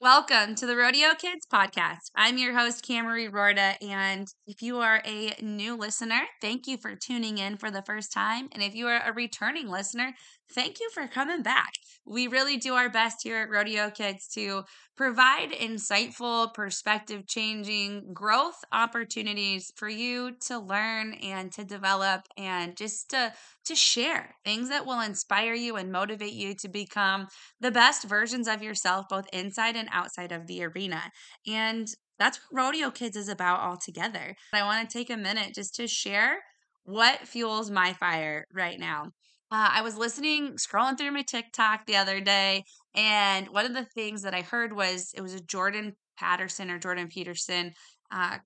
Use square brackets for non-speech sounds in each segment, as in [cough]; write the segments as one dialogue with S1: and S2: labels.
S1: Welcome to the Rodeo Kids podcast. I'm your host, Camry Rorda. And if you are a new listener, thank you for tuning in for the first time. And if you are a returning listener, thank you for coming back. We really do our best here at Rodeo Kids to provide insightful, perspective changing growth opportunities for you to learn and to develop and just to, to share things that will inspire you and motivate you to become the best versions of yourself, both inside and outside of the arena. And that's what Rodeo Kids is about altogether. I want to take a minute just to share what fuels my fire right now. Uh, I was listening, scrolling through my TikTok the other day, and one of the things that I heard was it was a Jordan Patterson or Jordan Peterson uh,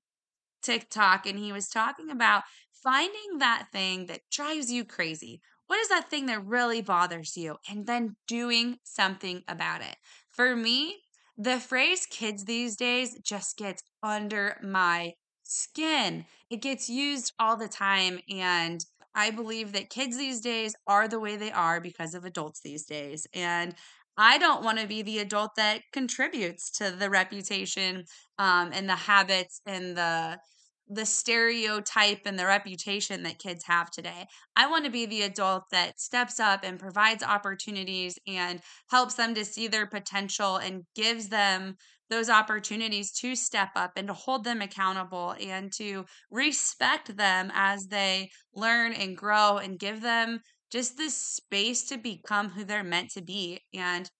S1: TikTok, and he was talking about finding that thing that drives you crazy. What is that thing that really bothers you? And then doing something about it. For me, the phrase kids these days just gets under my skin. It gets used all the time. And I believe that kids these days are the way they are because of adults these days. And I don't want to be the adult that contributes to the reputation um, and the habits and the the stereotype and the reputation that kids have today. I want to be the adult that steps up and provides opportunities and helps them to see their potential and gives them those opportunities to step up and to hold them accountable and to respect them as they learn and grow and give them just this space to become who they're meant to be. And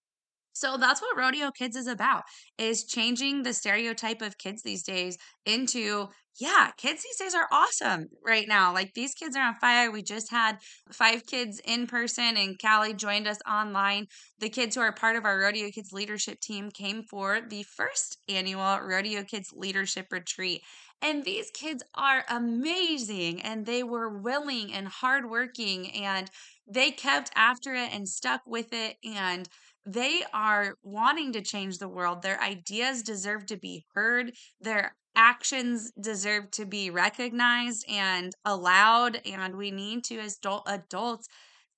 S1: so that's what rodeo kids is about is changing the stereotype of kids these days into yeah, kids these days are awesome right now. Like these kids are on fire. We just had five kids in person, and Callie joined us online. The kids who are part of our Rodeo Kids leadership team came for the first annual Rodeo Kids leadership retreat. And these kids are amazing, and they were willing and hardworking, and they kept after it and stuck with it. And they are wanting to change the world. Their ideas deserve to be heard. Their actions deserve to be recognized and allowed and we need to as adult, adults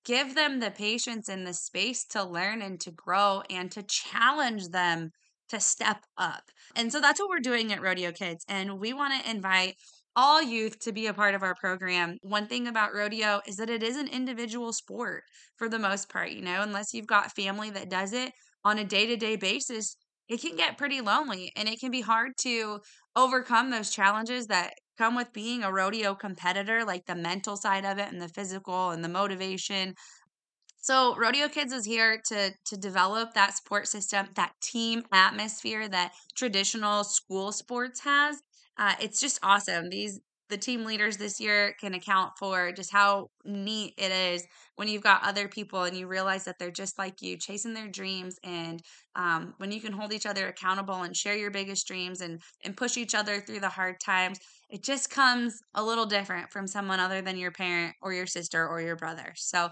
S1: give them the patience and the space to learn and to grow and to challenge them to step up. And so that's what we're doing at Rodeo Kids and we want to invite all youth to be a part of our program. One thing about rodeo is that it is an individual sport for the most part, you know, unless you've got family that does it on a day-to-day basis, it can get pretty lonely and it can be hard to overcome those challenges that come with being a rodeo competitor, like the mental side of it and the physical and the motivation. So Rodeo Kids is here to to develop that support system, that team atmosphere that traditional school sports has. Uh, it's just awesome. These the team leaders this year can account for just how neat it is when you've got other people and you realize that they're just like you chasing their dreams and um, when you can hold each other accountable and share your biggest dreams and and push each other through the hard times it just comes a little different from someone other than your parent or your sister or your brother so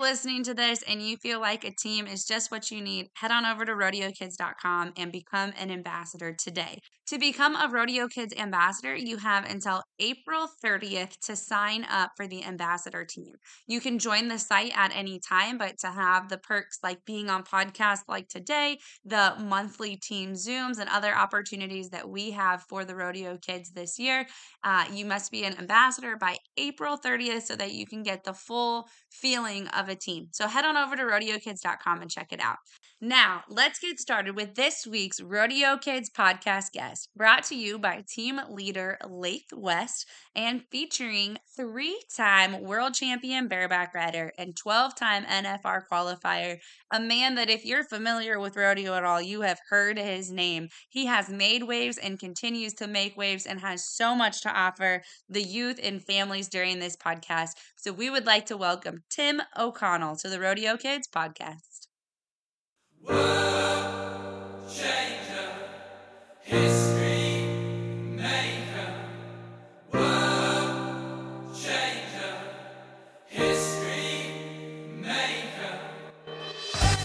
S1: listening to this and you feel like a team is just what you need, head on over to rodeokids.com and become an ambassador today. To become a Rodeo Kids ambassador, you have until April 30th to sign up for the ambassador team. You can join the site at any time, but to have the perks like being on podcasts like today, the monthly team Zooms, and other opportunities that we have for the Rodeo Kids this year, uh, you must be an ambassador by April 30th so that you can get the full feeling of a team. So head on over to rodeokids.com and check it out. Now, let's get started with this week's Rodeo Kids podcast guest, brought to you by team leader Laith West and featuring three time world champion bareback rider and 12 time NFR qualifier, a man that, if you're familiar with rodeo at all, you have heard his name. He has made waves and continues to make waves and has so much to offer the youth and families during this podcast. So, we would like to welcome Tim O'Connell to the Rodeo Kids podcast. World changer, history maker. World changer, history maker.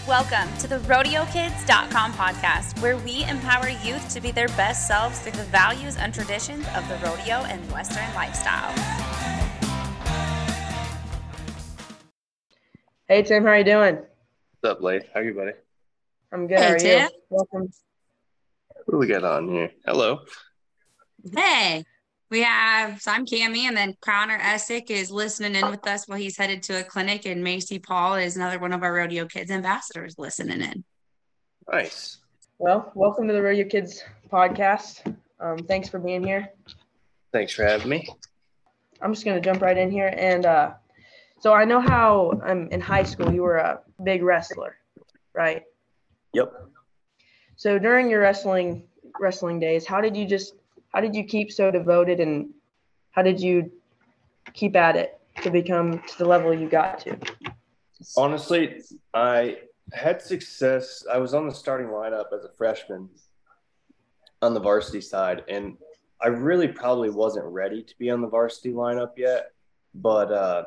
S1: Welcome to the RodeoKids.com podcast, where we empower youth to be their best selves through the values and traditions of the rodeo and Western lifestyle.
S2: Hey Tim, how are you doing?
S3: What's up, Laith? How are you, buddy?
S2: I'm good. Hey, How are Tim? you? Welcome. What do we got on here? Hello.
S1: Hey, we have, so I'm Cami, and then Connor Essick is listening in with us while he's headed to a clinic, and Macy Paul is another one of our Rodeo Kids ambassadors listening in.
S2: Nice.
S3: Well, welcome to the Rodeo Kids podcast. Um, thanks for being here.
S2: Thanks for having me.
S3: I'm just going to jump right in here. And uh, so I know how um, in high school you were a big wrestler, right?
S2: Yep.
S3: So during your wrestling wrestling days, how did you just how did you keep so devoted and how did you keep at it to become to the level you got to?
S2: Honestly, I had success. I was on the starting lineup as a freshman on the varsity side, and I really probably wasn't ready to be on the varsity lineup yet. But uh,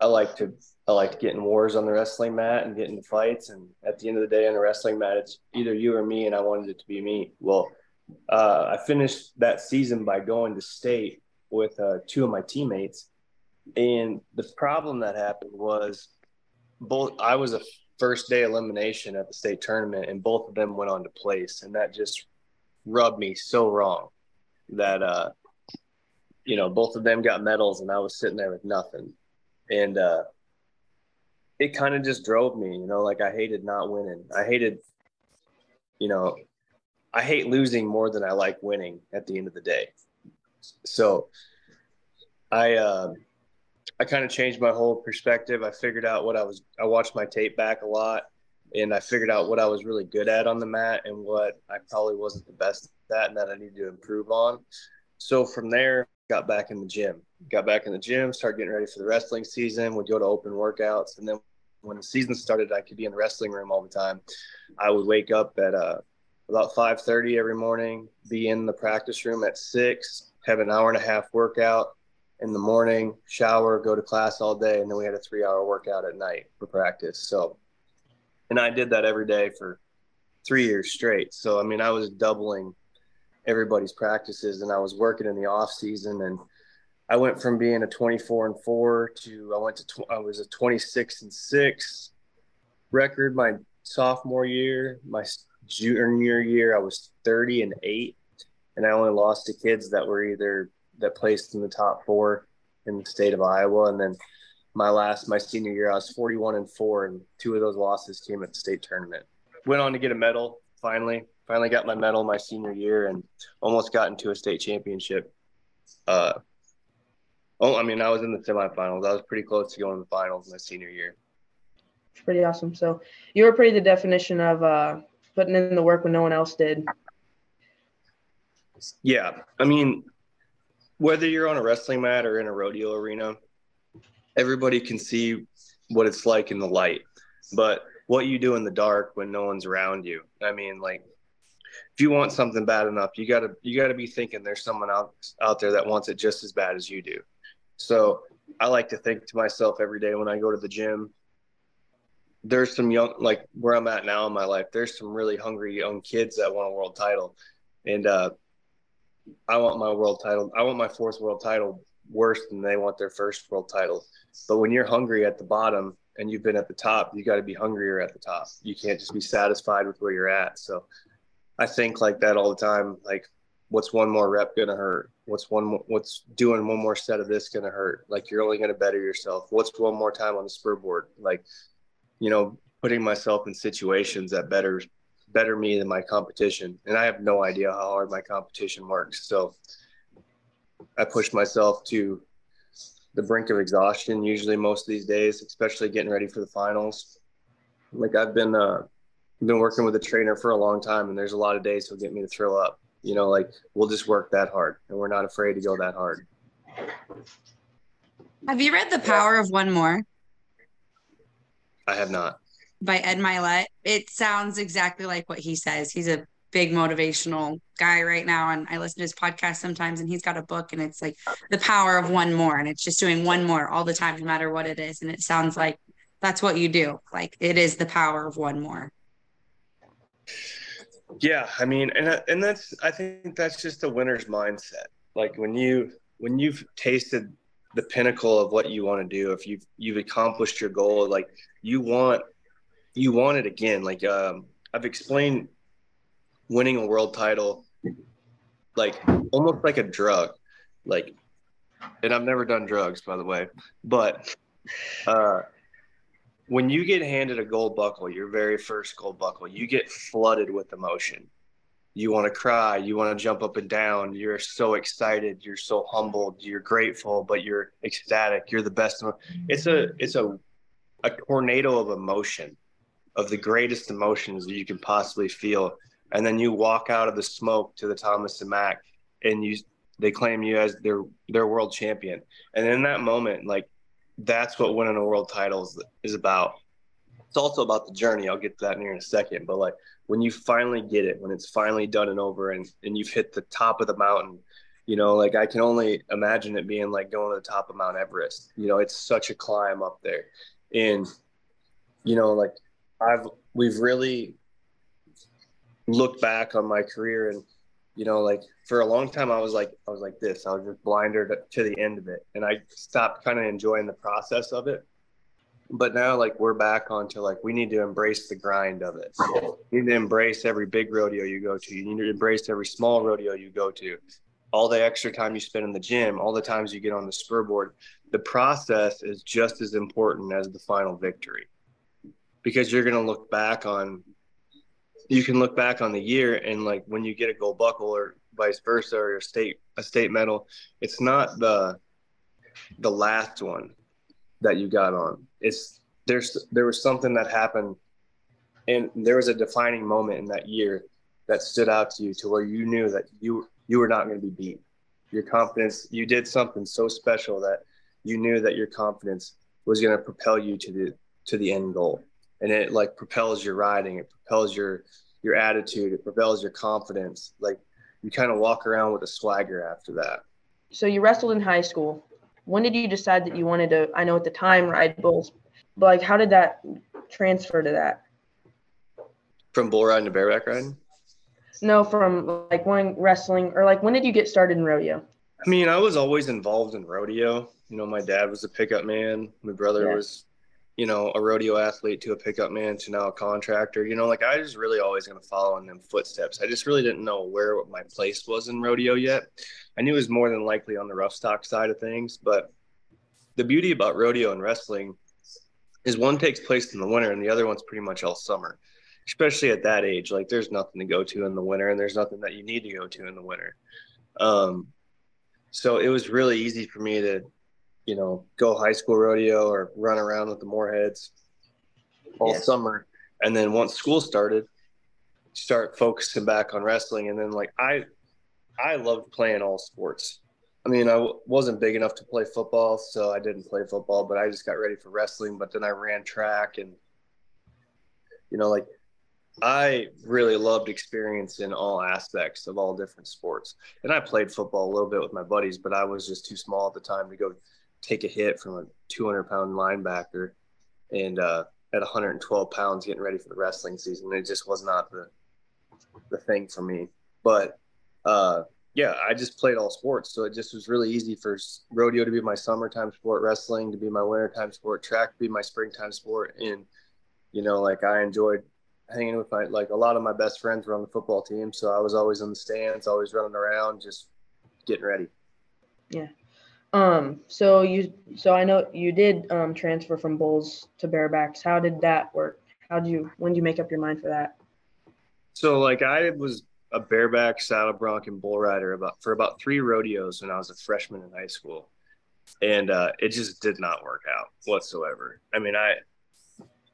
S2: I like to I like to get in wars on the wrestling mat and get into fights. And at the end of the day, on the wrestling mat, it's either you or me, and I wanted it to be me. Well, uh, I finished that season by going to state with uh, two of my teammates, and the problem that happened was both I was a first day elimination at the state tournament, and both of them went on to place, and that just rubbed me so wrong that uh, you know both of them got medals, and I was sitting there with nothing and uh, it kind of just drove me. You know, like I hated not winning. I hated, you know, I hate losing more than I like winning at the end of the day. So I uh, I kind of changed my whole perspective. I figured out what I was. I watched my tape back a lot, and I figured out what I was really good at on the mat and what I probably wasn't the best at, and that I needed to improve on. So from there, got back in the gym. Got back in the gym, started getting ready for the wrestling season. Would go to open workouts, and then when the season started, I could be in the wrestling room all the time. I would wake up at uh, about 5:30 every morning, be in the practice room at six, have an hour and a half workout in the morning, shower, go to class all day, and then we had a three-hour workout at night for practice. So, and I did that every day for three years straight. So, I mean, I was doubling everybody's practices and I was working in the off season and I went from being a 24 and 4 to I went to tw- I was a 26 and 6 record my sophomore year my junior year I was 30 and 8 and I only lost to kids that were either that placed in the top 4 in the state of Iowa and then my last my senior year I was 41 and 4 and two of those losses came at the state tournament went on to get a medal finally finally got my medal my senior year and almost got into a state championship. Uh, oh, I mean, I was in the semifinals. I was pretty close to going to the finals my senior year.
S3: It's pretty awesome. So you were pretty the definition of uh, putting in the work when no one else did.
S2: Yeah, I mean, whether you're on a wrestling mat or in a rodeo arena, everybody can see what it's like in the light, but what you do in the dark when no one's around you. I mean, like if you want something bad enough, you gotta you gotta be thinking there's someone out out there that wants it just as bad as you do. So I like to think to myself every day when I go to the gym. There's some young like where I'm at now in my life. There's some really hungry young kids that want a world title, and uh, I want my world title. I want my fourth world title worse than they want their first world title. But when you're hungry at the bottom and you've been at the top, you got to be hungrier at the top. You can't just be satisfied with where you're at. So I think like that all the time. Like, what's one more rep gonna hurt? What's one? More, what's doing one more set of this gonna hurt? Like, you're only gonna better yourself. What's one more time on the spur board? Like, you know, putting myself in situations that better better me than my competition. And I have no idea how hard my competition works. So I push myself to the brink of exhaustion usually most of these days, especially getting ready for the finals. Like I've been uh been working with a trainer for a long time, and there's a lot of days he'll get me to throw up. You know, like we'll just work that hard, and we're not afraid to go that hard.
S1: Have you read The Power of One More?
S2: I have not.
S1: By Ed Mylett. It sounds exactly like what he says. He's a big motivational guy right now, and I listen to his podcast sometimes, and he's got a book, and it's like The Power of One More, and it's just doing one more all the time, no matter what it is. And it sounds like that's what you do. Like it is the power of one more.
S2: Yeah, I mean, and and that's I think that's just a winner's mindset. Like when you when you've tasted the pinnacle of what you want to do, if you've you've accomplished your goal, like you want you want it again. Like um, I've explained winning a world title, like almost like a drug, like, and I've never done drugs, by the way, but uh, when you get handed a gold buckle, your very first gold buckle, you get flooded with emotion. You want to cry, you want to jump up and down. You're so excited, you're so humbled, you're grateful, but you're ecstatic. You're the best. It's a it's a a tornado of emotion, of the greatest emotions that you can possibly feel. And then you walk out of the smoke to the Thomas and Mack, and you they claim you as their their world champion. And in that moment, like that's what winning a world title is, is about. It's also about the journey. I'll get to that in here in a second. But like when you finally get it, when it's finally done and over, and and you've hit the top of the mountain, you know, like I can only imagine it being like going to the top of Mount Everest. You know, it's such a climb up there, and you know, like I've we've really looked back on my career and you know, like for a long time, I was like, I was like this. I was just blinded to the end of it, and I stopped kind of enjoying the process of it. But now, like we're back onto like we need to embrace the grind of it. You need to embrace every big rodeo you go to. You need to embrace every small rodeo you go to. All the extra time you spend in the gym, all the times you get on the spurboard. The process is just as important as the final victory, because you're going to look back on you can look back on the year and like when you get a gold buckle or vice versa or a state a state medal, it's not the the last one that you got on. It's there's there was something that happened and there was a defining moment in that year that stood out to you to where you knew that you you were not going to be beat. Your confidence, you did something so special that you knew that your confidence was going to propel you to the to the end goal and it like propels your riding it propels your your attitude it propels your confidence like you kind of walk around with a swagger after that.
S3: So you wrestled in high school. When did you decide that you wanted to i know at the time ride bulls but like how did that transfer to that?
S2: From bull riding to bareback riding?
S3: No from like wanting wrestling or like when did you get started in rodeo?
S2: I mean i was always involved in rodeo. You know my dad was a pickup man. My brother yeah. was you know, a rodeo athlete to a pickup man to now a contractor. You know, like I was really always going to follow in them footsteps. I just really didn't know where my place was in rodeo yet. I knew it was more than likely on the rough stock side of things, but the beauty about rodeo and wrestling is one takes place in the winter and the other one's pretty much all summer. Especially at that age, like there's nothing to go to in the winter and there's nothing that you need to go to in the winter. Um, so it was really easy for me to you know, go high school rodeo or run around with the Moorheads all yeah. summer. And then once school started, start focusing back on wrestling. And then like I, I loved playing all sports. I mean, I w- wasn't big enough to play football, so I didn't play football, but I just got ready for wrestling. But then I ran track and, you know, like I really loved experiencing all aspects of all different sports. And I played football a little bit with my buddies, but I was just too small at the time to go take a hit from a 200 pound linebacker and uh, at 112 pounds getting ready for the wrestling season. It just was not the the thing for me. But uh, yeah, I just played all sports, so it just was really easy for rodeo to be my summertime sport, wrestling to be my wintertime sport, track to be my springtime sport, and you know, like I enjoyed hanging with my like a lot of my best friends were on the football team, so I was always in the stands, always running around, just getting ready.
S3: Yeah, um, so you, so I know you did um, transfer from bulls to barebacks. How did that work? How did you, when did you make up your mind for that?
S2: So like I was a bareback, saddle bronc, and bull rider about for about three rodeos when I was a freshman in high school, and uh, it just did not work out whatsoever. I mean, I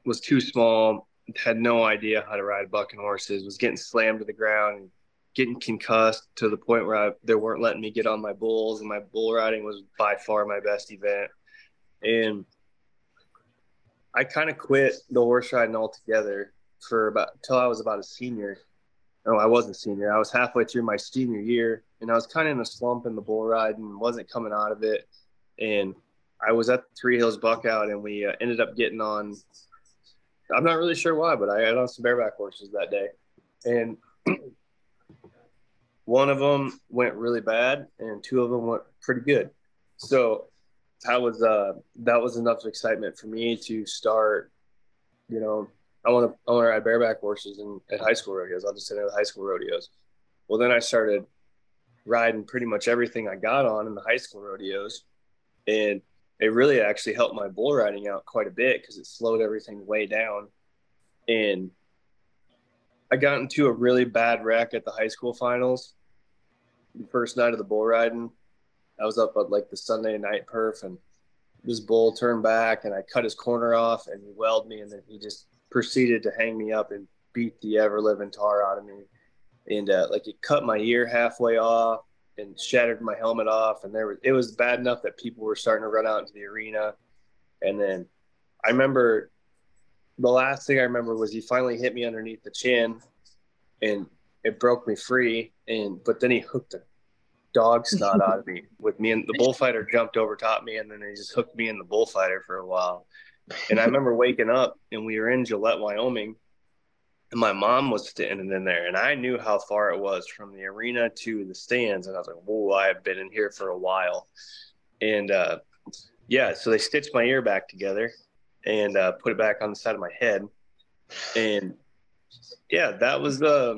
S2: was too small, had no idea how to ride bucking horses, was getting slammed to the ground, getting concussed to the point where I, they weren't letting me get on my bulls, and my bull riding was by far my best event. And I kind of quit the horse riding altogether for about until I was about a senior. No, I wasn't senior. I was halfway through my senior year, and I was kind of in a slump in the bull riding, wasn't coming out of it. And I was at Three Hills Buckout, and we uh, ended up getting on. I'm not really sure why, but I had on some bareback horses that day, and [clears throat] one of them went really bad and two of them went pretty good. So that was uh that was enough excitement for me to start, you know, I want to I want to ride bareback horses in at high school rodeos. I'll just in the high school rodeos. Well, then I started riding pretty much everything I got on in the high school rodeos, and it really actually helped my bull riding out quite a bit because it slowed everything way down. And I got into a really bad wreck at the high school finals. The first night of the bull riding, I was up at like the Sunday night perf, and this bull turned back, and I cut his corner off, and he welled me, and then he just proceeded to hang me up and beat the ever living tar out of me. And uh, like he cut my ear halfway off and shattered my helmet off. And there was, it was bad enough that people were starting to run out into the arena. And then I remember the last thing I remember was he finally hit me underneath the chin and it broke me free. And, but then he hooked a dog snot out of me with me and the bullfighter jumped over top me and then he just hooked me in the bullfighter for a while. And I remember waking up and we were in Gillette, Wyoming, and my mom was standing in there, and I knew how far it was from the arena to the stands. And I was like, "Whoa, I have been in here for a while." And uh, yeah, so they stitched my ear back together and uh, put it back on the side of my head, and yeah, that was the. Uh,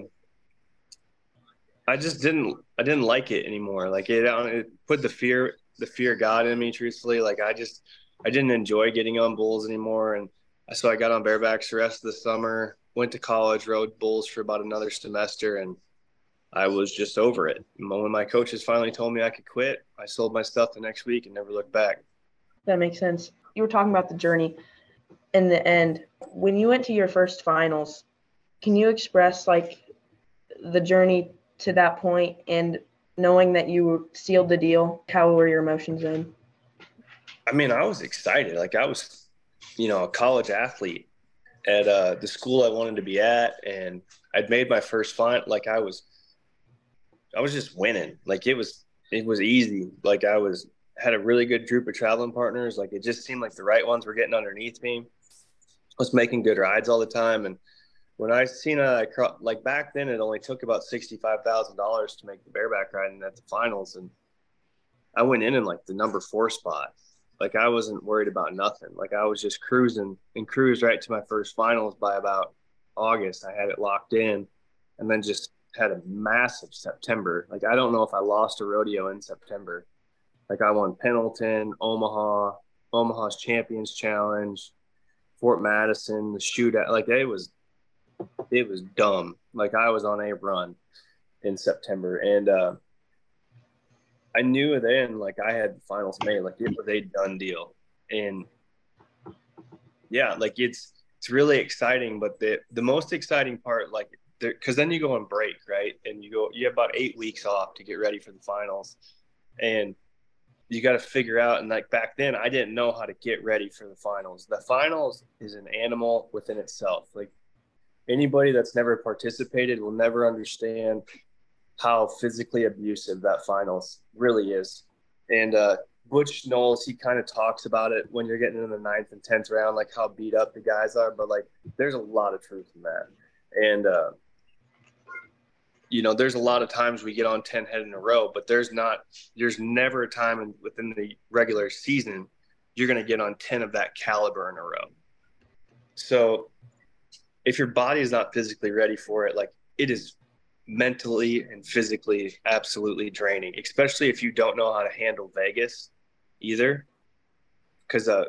S2: I just didn't. I didn't like it anymore. Like it, it put the fear, the fear of God in me. Truthfully, like I just I didn't enjoy getting on bulls anymore. And so I got on barebacks the rest of the summer, went to college, rode bulls for about another semester, and I was just over it. When my coaches finally told me I could quit, I sold my stuff the next week and never looked back.
S3: That makes sense. You were talking about the journey in the end. When you went to your first finals, can you express like the journey to that point and knowing that you sealed the deal? How were your emotions then?
S2: I mean, I was excited. Like I was, you know, a college athlete at uh, the school I wanted to be at, and I'd made my first fun. Like I was, I was just winning. Like it was, it was easy. Like I was had a really good group of traveling partners. Like it just seemed like the right ones were getting underneath me. Was making good rides all the time, and when I seen uh, a like back then, it only took about sixty five thousand dollars to make the bareback riding at the finals, and I went in in like the number four spot like I wasn't worried about nothing. Like I was just cruising and cruised right to my first finals by about August. I had it locked in and then just had a massive September. Like I don't know if I lost a rodeo in September. Like I won Pendleton, Omaha, Omaha's Champions Challenge, Fort Madison, the shootout. Like it was it was dumb. Like I was on a run in September. And uh I knew then like I had the finals made, like it was a done deal. And yeah, like it's it's really exciting. But the the most exciting part, like because then you go on break, right? And you go you have about eight weeks off to get ready for the finals. And you got to figure out and like back then I didn't know how to get ready for the finals. The finals is an animal within itself. Like anybody that's never participated will never understand how physically abusive that finals really is. And uh, Butch Knowles, he kind of talks about it when you're getting in the ninth and tenth round, like how beat up the guys are. But like, there's a lot of truth in that. And uh, you know, there's a lot of times we get on ten head in a row, but there's not, there's never a time in, within the regular season you're going to get on ten of that caliber in a row. So if your body is not physically ready for it, like it is mentally and physically absolutely draining, especially if you don't know how to handle Vegas either. Because uh,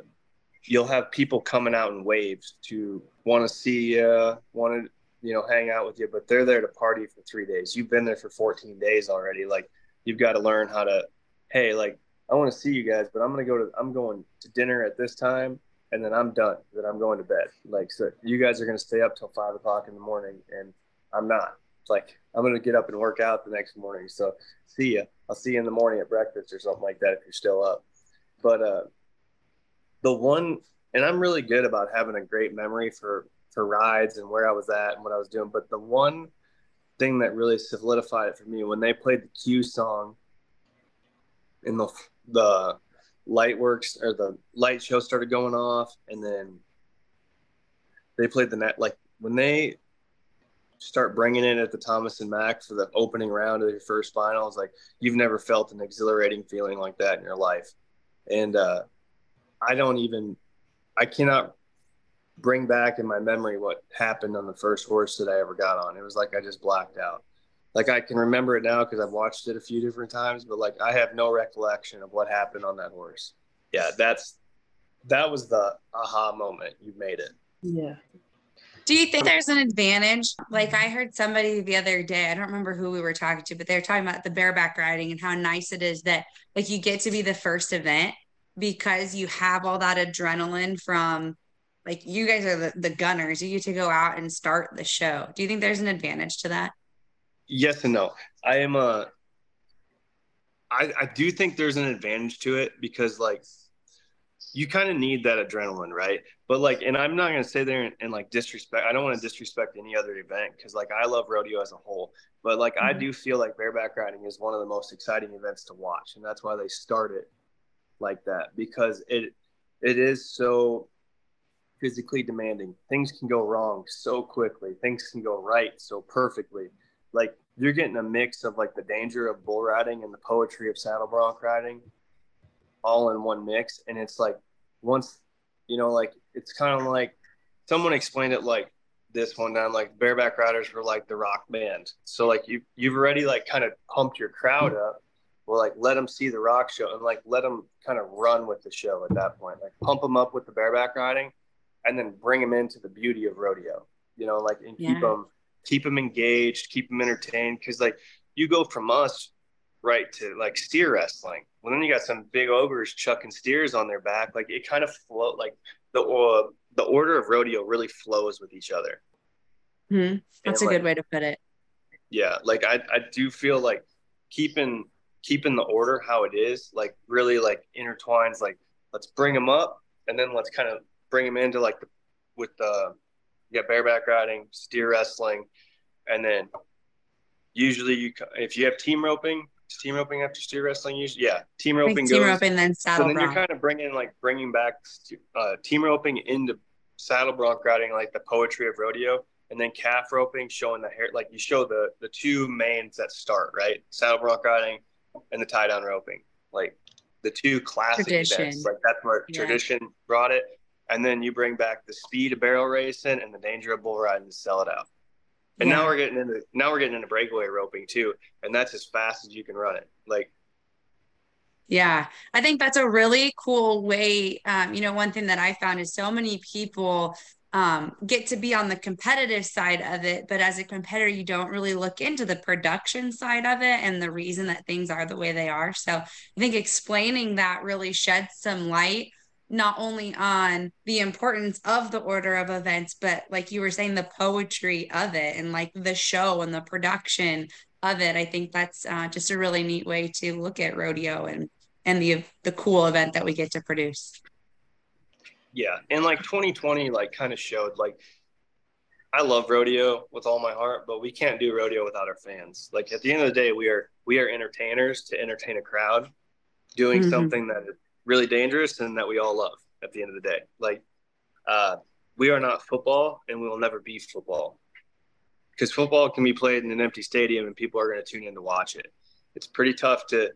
S2: you'll have people coming out in waves to want to see you, want to you know hang out with you, but they're there to party for three days. You've been there for 14 days already. Like you've got to learn how to, hey, like I want to see you guys, but I'm gonna go to I'm going to dinner at this time, and then I'm done. Then I'm going to bed. Like so, you guys are gonna stay up till five o'clock in the morning, and I'm not like I'm gonna get up and work out the next morning. So see ya. I'll see you in the morning at breakfast or something like that if you're still up. But uh, the one, and I'm really good about having a great memory for for rides and where I was at and what I was doing. But the one thing that really solidified it for me when they played the Q song in the the light works or the light show started going off and then they played the net like when they start bringing in at the Thomas and Mack for the opening round of your first finals, like you've never felt an exhilarating feeling like that in your life. And uh, I don't even, I cannot bring back in my memory what happened on the first horse that I ever got on. It was like I just blacked out. Like I can remember it now because I've watched it a few different times, but like I have no recollection of what happened on that horse. Yeah, that's that was the aha moment. You made it.
S3: Yeah.
S1: Do you think there's an advantage? Like I heard somebody the other day, I don't remember who we were talking to, but they were talking about the bareback riding and how nice it is that like you get to be the first event because you have all that adrenaline from like you guys are the, the gunners. You get to go out and start the show. Do you think there's an advantage to that?
S2: Yes and no. I am a i i do think there's an advantage to it because like you kind of need that adrenaline right? But like and i'm not going to say there and, and, like disrespect i don't want to disrespect any other event because like i love rodeo as a whole. But like mm-hmm. i do feel like bareback riding is one of the most exciting events to watch and that's why they start it like that because it it is so physically demanding. Things can go wrong so quickly. Things can go right so perfectly. Like you're getting a mix of like the danger of bull riding and the poetry of saddle bronc riding all in one mix. And it's like once, you know, like it's kind of like someone explained it like this one time, like bareback riders were like the rock band. So like you you've already like kind of pumped your crowd up. Well, like let them see the rock show and like let them kind of run with the show at that point. Like pump them up with the bareback riding and then bring them into the beauty of rodeo, you know, like, and yeah. keep them, keep them engaged, keep them entertained. Cause like you go from us right to like steer wrestling. Well, then you got some big ogres chucking steers on their back. Like it kind of flow like the, uh, the order of rodeo really flows with each other.
S1: Mm-hmm. That's and a like, good way to put it.
S2: Yeah. Like I, I do feel like keeping, keeping the order how it is, like really like intertwines, like let's bring them up and then let's kind of bring them into like the, with the you got bareback riding, steer wrestling, and then usually you if you have team roping, team roping after steer wrestling. Usually, yeah, team roping
S1: team
S2: goes.
S1: roping then saddle.
S2: So then bronc. you're kind of bringing like bringing back uh, team roping into saddle bronc riding, like the poetry of rodeo, and then calf roping, showing the hair. Like you show the the two mains that start right, saddle bronc riding, and the tie down roping. Like the two classic tradition. events. Like that's where yeah. tradition brought it and then you bring back the speed of barrel racing and the danger of bull riding to sell it out. And yeah. now we're getting into now we're getting into breakaway roping too, and that's as fast as you can run it. Like,
S1: yeah, I think that's a really cool way. Um, you know, one thing that I found is so many people um, get to be on the competitive side of it, but as a competitor, you don't really look into the production side of it and the reason that things are the way they are. So I think explaining that really sheds some light not only on the importance of the order of events, but like you were saying, the poetry of it and like the show and the production of it. I think that's uh, just a really neat way to look at rodeo and and the the cool event that we get to produce.
S2: Yeah, and like 2020, like kind of showed like I love rodeo with all my heart, but we can't do rodeo without our fans. Like at the end of the day, we are we are entertainers to entertain a crowd, doing mm-hmm. something that is really dangerous and that we all love at the end of the day. Like, uh, we are not football and we will never be football because football can be played in an empty stadium and people are going to tune in to watch it. It's pretty tough to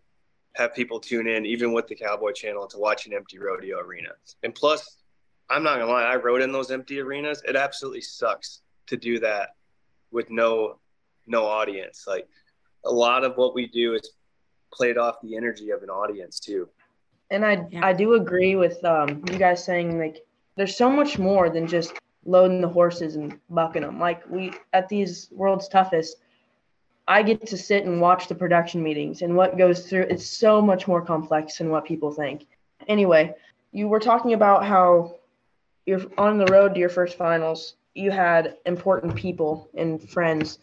S2: have people tune in, even with the Cowboy Channel, to watch an empty rodeo arena. And plus, I'm not gonna lie, I rode in those empty arenas. It absolutely sucks to do that with no no audience. Like a lot of what we do is played off the energy of an audience too.
S3: And I yeah. I do agree with um, you guys saying like there's so much more than just loading the horses and bucking them. Like we at these world's toughest, I get to sit and watch the production meetings and what goes through. It's so much more complex than what people think. Anyway, you were talking about how you're on the road to your first finals. You had important people and friends.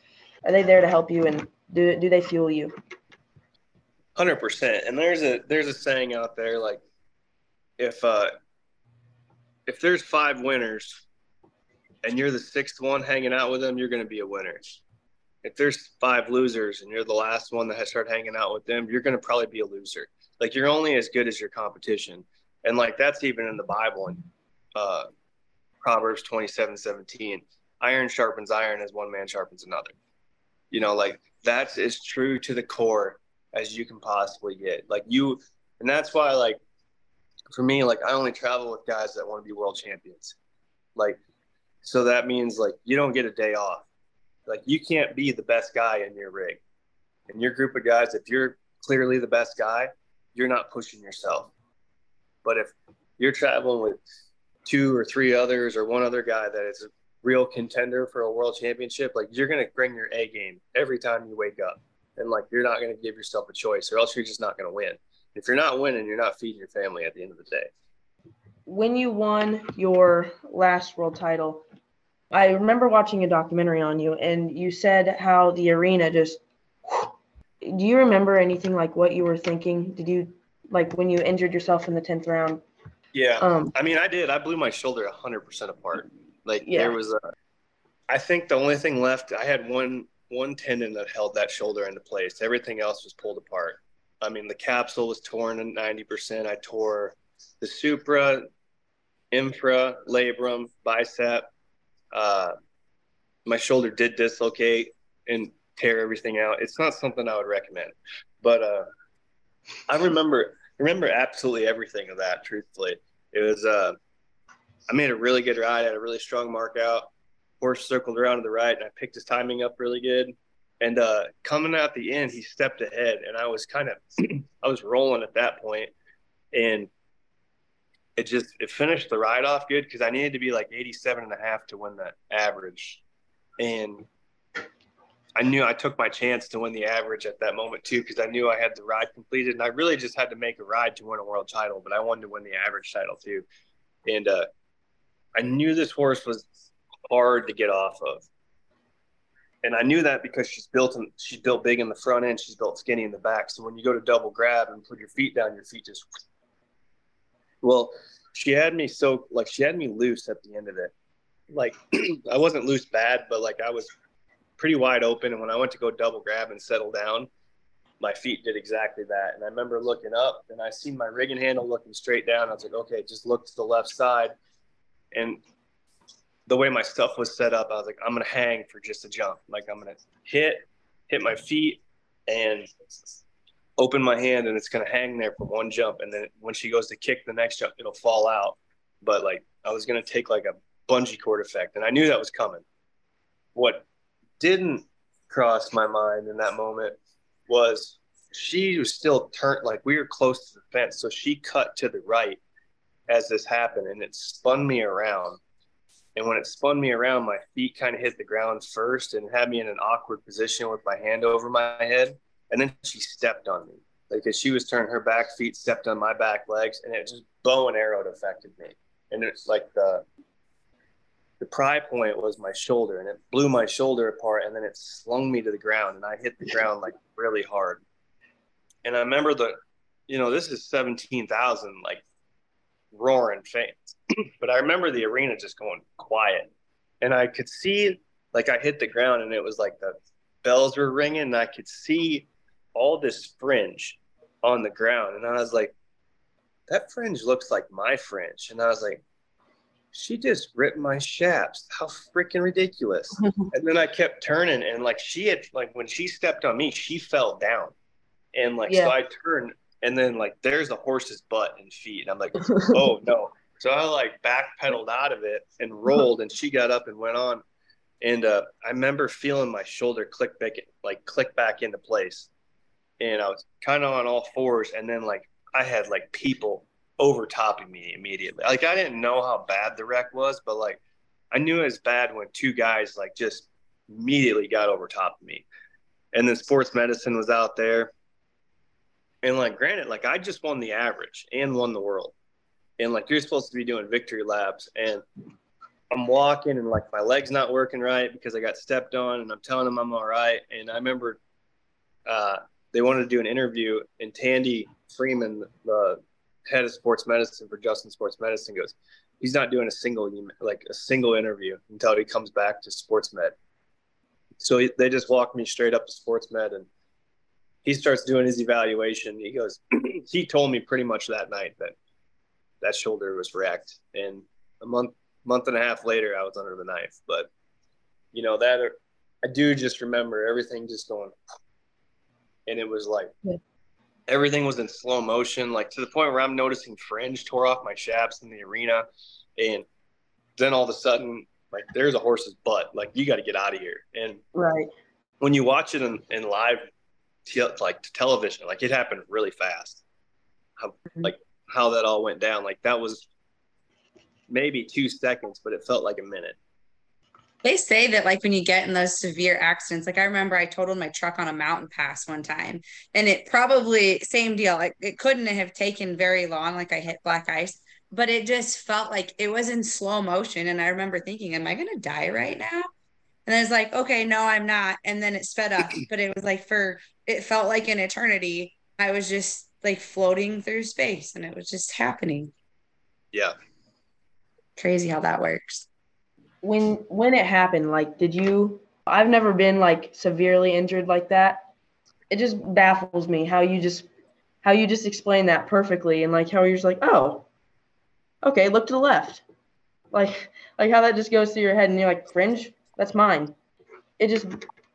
S3: Are they there to help you and do do they fuel you?
S2: Hundred percent. And there's a there's a saying out there like if uh if there's five winners and you're the sixth one hanging out with them, you're going to be a winner. If there's five losers and you're the last one that has started hanging out with them, you're going to probably be a loser. Like you're only as good as your competition. And like that's even in the Bible and uh, Proverbs 27, 17. Iron sharpens iron as one man sharpens another. You know, like that's as true to the core as you can possibly get. Like you, and that's why, like, for me, like, I only travel with guys that want to be world champions. Like, So that means like you don't get a day off. Like you can't be the best guy in your rig. In your group of guys, if you're clearly the best guy, you're not pushing yourself. But if you're traveling with two or three others or one other guy that is a real contender for a world championship, like you're going to bring your A game every time you wake up. And like you're not going to give yourself a choice or else you're just not going to win. If you're not winning, you're not feeding your family at the end of the day.
S3: When you won your last world title, I remember watching a documentary on you and you said how the arena just do you remember anything like what you were thinking? Did you like when you injured yourself in the 10th round?
S2: Yeah. Um, I mean, I did. I blew my shoulder 100% apart. Like yeah. there was a I think the only thing left, I had one one tendon that held that shoulder into place. Everything else was pulled apart. I mean, the capsule was torn in 90%. I tore the supra, infra, labrum, bicep. Uh, my shoulder did dislocate and tear everything out. It's not something I would recommend. But uh, I remember remember absolutely everything of that. Truthfully, it was. Uh, I made a really good ride. I had a really strong mark out. Horse circled around to the right, and I picked his timing up really good. And uh, coming out the end, he stepped ahead, and I was kind of, [clears throat] I was rolling at that point, and it just it finished the ride off good because I needed to be like 87 and a half to win the average, and I knew I took my chance to win the average at that moment too because I knew I had the ride completed, and I really just had to make a ride to win a world title, but I wanted to win the average title too, and uh, I knew this horse was hard to get off of and I knew that because she's built in, she's built big in the front end, she's built skinny in the back. So when you go to double grab and put your feet down, your feet just well, she had me so like she had me loose at the end of it. Like [clears throat] I wasn't loose bad, but like I was pretty wide open. And when I went to go double grab and settle down, my feet did exactly that. And I remember looking up and I seen my rigging handle looking straight down. I was like, okay, just look to the left side. And the way my stuff was set up, I was like, I'm gonna hang for just a jump. Like I'm gonna hit, hit my feet, and open my hand, and it's gonna hang there for one jump. And then when she goes to kick the next jump, it'll fall out. But like I was gonna take like a bungee cord effect, and I knew that was coming. What didn't cross my mind in that moment was she was still turned like we were close to the fence, so she cut to the right as this happened, and it spun me around and when it spun me around, my feet kind of hit the ground first and had me in an awkward position with my hand over my head. And then she stepped on me. Like as she was turning her back feet, stepped on my back legs, and it just bow and arrowed affected me. And it's like the the pry point was my shoulder, and it blew my shoulder apart, and then it slung me to the ground, and I hit the ground like really hard. And I remember the, you know, this is seventeen thousand like roaring fans. [clears throat] but I remember the arena just going quiet. And I could see, like, I hit the ground and it was like the bells were ringing, and I could see all this fringe on the ground. And I was like, that fringe looks like my fringe. And I was like, she just ripped my chaps. How freaking ridiculous. [laughs] and then I kept turning and like she had like when she stepped on me, she fell down. And like yeah. so I turned and then like there's the horse's butt and feet. And I'm like, [laughs] oh no. So I like backpedaled out of it and rolled, and she got up and went on. And uh, I remember feeling my shoulder click back, like click back into place. And I was kind of on all fours, and then like I had like people overtopping me immediately. Like I didn't know how bad the wreck was, but like I knew it was bad when two guys like just immediately got over top of me. And then sports medicine was out there. And like granted, like I just won the average and won the world and like you're supposed to be doing victory laps and I'm walking and like my leg's not working right because I got stepped on and I'm telling them I'm all right. And I remember uh, they wanted to do an interview and Tandy Freeman, the head of sports medicine for Justin Sports Medicine goes, he's not doing a single like a single interview until he comes back to sports med. So they just walked me straight up to sports med and he starts doing his evaluation. He goes, [clears throat] he told me pretty much that night that that shoulder was wrecked. And a month, month and a half later, I was under the knife. But you know that I do just remember everything just going, and it was like yeah. everything was in slow motion, like to the point where I'm noticing fringe tore off my chaps in the arena, and then all of a sudden Like there's a horse's butt. Like you got to get out of here. And
S3: Right.
S2: when you watch it in, in live, te- like television, like it happened really fast. How
S3: Mhm.
S2: like how that all went down. Like that was maybe two seconds, but it felt like a minute.
S1: They say that like when you get in those severe accidents, like I remember I totaled my truck on a mountain pass one time and it probably same deal. Like it couldn't have taken very long, like I hit black ice, but it just felt like it was in slow motion. And I remember thinking, Am I gonna die right now? And I was like, okay, no, I'm not. And then it sped up, [clears throat] but it was like for it felt like an eternity. I was just like floating through space and it was just happening.
S2: Yeah.
S1: Crazy how that works.
S3: When when it happened, like did you I've never been like severely injured like that. It just baffles me how you just how you just explain that perfectly and like how you're just like, "Oh. Okay, look to the left." Like like how that just goes through your head and you're like, "Fringe, that's mine." It just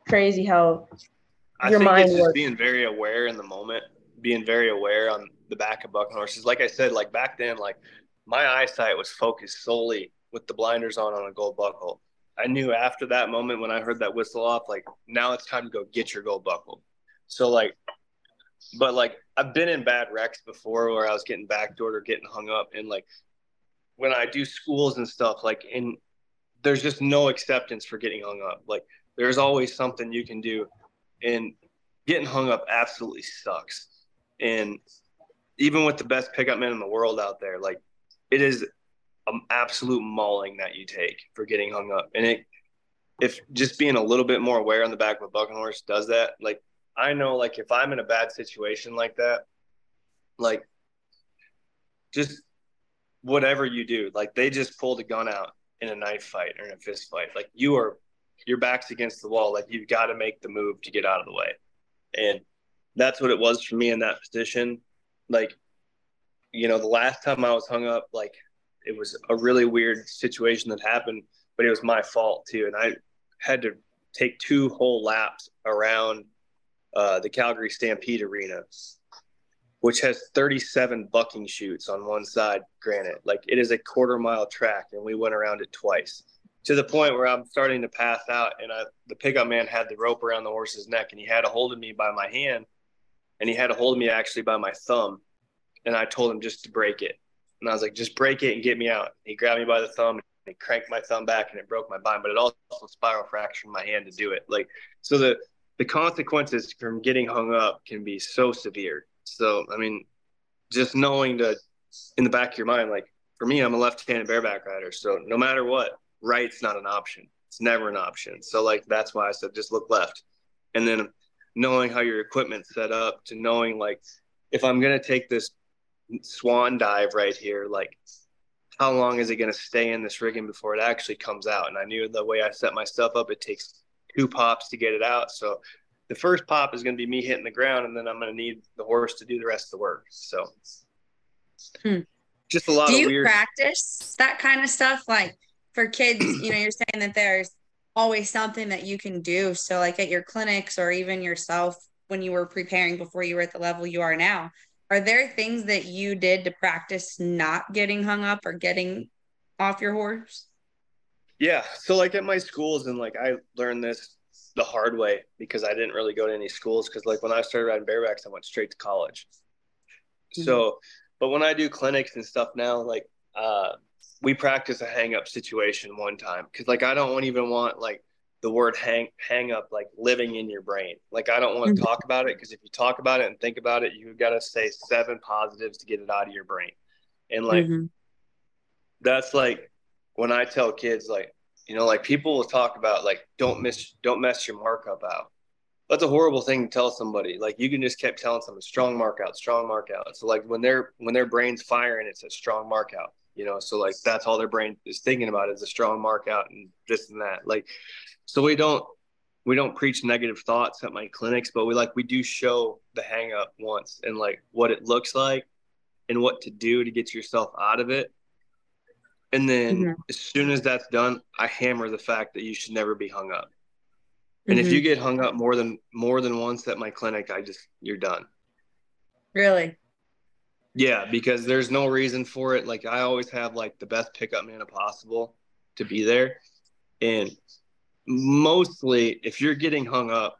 S3: crazy how
S2: I
S3: Your
S2: think
S3: mind
S2: it's just
S3: works.
S2: being very aware in the moment, being very aware on the back of bucking horses. Like I said, like back then, like my eyesight was focused solely with the blinders on on a gold buckle. I knew after that moment when I heard that whistle off, like now it's time to go get your gold buckle. So like, but like I've been in bad wrecks before where I was getting backdoored or getting hung up, and like when I do schools and stuff, like in there's just no acceptance for getting hung up. Like there's always something you can do and getting hung up absolutely sucks. And even with the best pickup men in the world out there, like it is an absolute mauling that you take for getting hung up. And it, if just being a little bit more aware on the back of a bucking horse does that, like I know, like if I'm in a bad situation like that, like just whatever you do, like they just pulled a gun out in a knife fight or in a fist fight, like you are your back's against the wall. Like you've got to make the move to get out of the way. And that's what it was for me in that position. Like, you know, the last time I was hung up, like it was a really weird situation that happened, but it was my fault too. And I had to take two whole laps around uh, the Calgary Stampede Arena, which has 37 bucking chutes on one side, granted. Like it is a quarter mile track, and we went around it twice to the point where I'm starting to pass out, and I, the pickup man had the rope around the horse's neck, and he had a hold of me by my hand, and he had a hold of me actually by my thumb, and I told him just to break it, and I was like, just break it and get me out. He grabbed me by the thumb, and he cranked my thumb back, and it broke my spine, but it also spiral fractured my hand to do it. Like so, the the consequences from getting hung up can be so severe. So I mean, just knowing that in the back of your mind, like for me, I'm a left-handed bareback rider, so no matter what right's not an option. It's never an option. So like that's why I said just look left. And then knowing how your equipment's set up to knowing like if I'm gonna take this swan dive right here, like how long is it gonna stay in this rigging before it actually comes out? And I knew the way I set my stuff up, it takes two pops to get it out. So the first pop is gonna be me hitting the ground and then I'm gonna need the horse to do the rest of the work. So
S1: Hmm.
S2: just a lot
S1: Do
S2: of
S1: you
S2: weird
S1: practice that kind of stuff? Like for kids, you know, you're saying that there's always something that you can do. So, like at your clinics or even yourself when you were preparing before you were at the level you are now, are there things that you did to practice not getting hung up or getting off your horse?
S2: Yeah. So like at my schools and like I learned this the hard way because I didn't really go to any schools because like when I started riding barebacks, I went straight to college. So, but when I do clinics and stuff now, like uh, we practice a hang up situation one time because like I don't even want like the word hang hang up like living in your brain. Like I don't want to
S1: Mhm.
S2: talk about it because if you talk about it and think about it, you've got to say seven positives to get it out of your brain. And like
S1: Mhm.
S2: that's like when I tell kids like you know like people will talk about like don't miss don't mess your markup out. That's a horrible thing to tell somebody. Like you can just keep telling someone strong mark out, strong mark out. So like when their when their brain's firing, it's a strong mark out. You know, so like that's all their brain is thinking about is a strong mark out and this and that. Like so we don't we don't preach negative thoughts at my clinics, but we like we do show the hang up once and like what it looks like and what to do to get yourself out of it. And then
S1: Mhm.
S2: as soon as that's done, I hammer the fact that you should never be hung up. And if
S1: Mhm.
S2: you get hung up more than more than once at my clinic, I just you're done.
S1: really,
S2: Yeah, because there's no reason for it. Like I always have like the best pickup man possible to be there. And mostly, if you're getting hung up,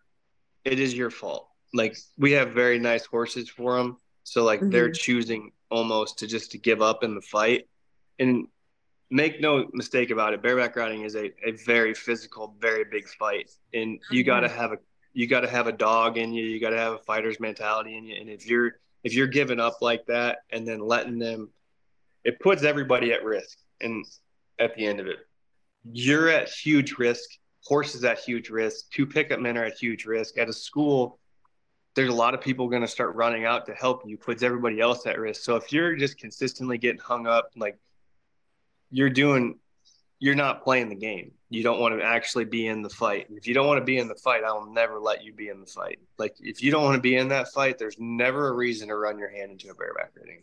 S2: it is your fault. Like we have very nice horses for them, so like mm-hmm. they're choosing almost to just to give up in the fight. And make no mistake about it, bareback riding is a, a very physical, very big fight, and you mm-hmm. got to have a you got to have a dog in you. You got to have a fighter's mentality in you. And if you're if you're giving up like that and then letting them, it puts everybody at risk. And at the end of it, you're at huge risk. Horses at huge risk. Two pickup men are at huge risk. At a school, there's a lot of people going to start running out to help you. Puts everybody else at risk. So if you're just consistently getting hung up, like you're doing, you're not playing the game you don't want to actually be in the fight. If you don't want to be in the fight, I will never let you be in the fight. Like if you don't want to be in that fight, there's never a reason to run your hand into a bareback riding.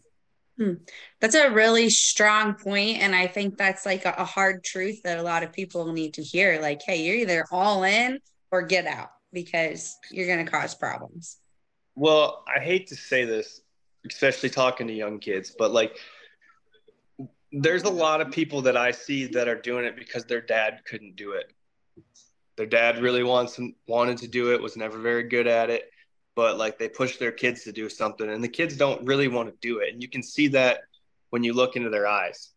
S1: Hmm. That's a really strong point, and I think that's like a, a hard truth that a lot of people need to hear. Like, hey, you're either all in or get out because you're going to cause problems.
S2: Well, I hate to say this, especially talking to young kids, but like there's a lot of people that I see that are doing it because their dad couldn't do it. Their dad really wants wanted to do it, was never very good at it, but like they push their kids to do something and the kids don't really want to do it. And you can see that when you look into their eyes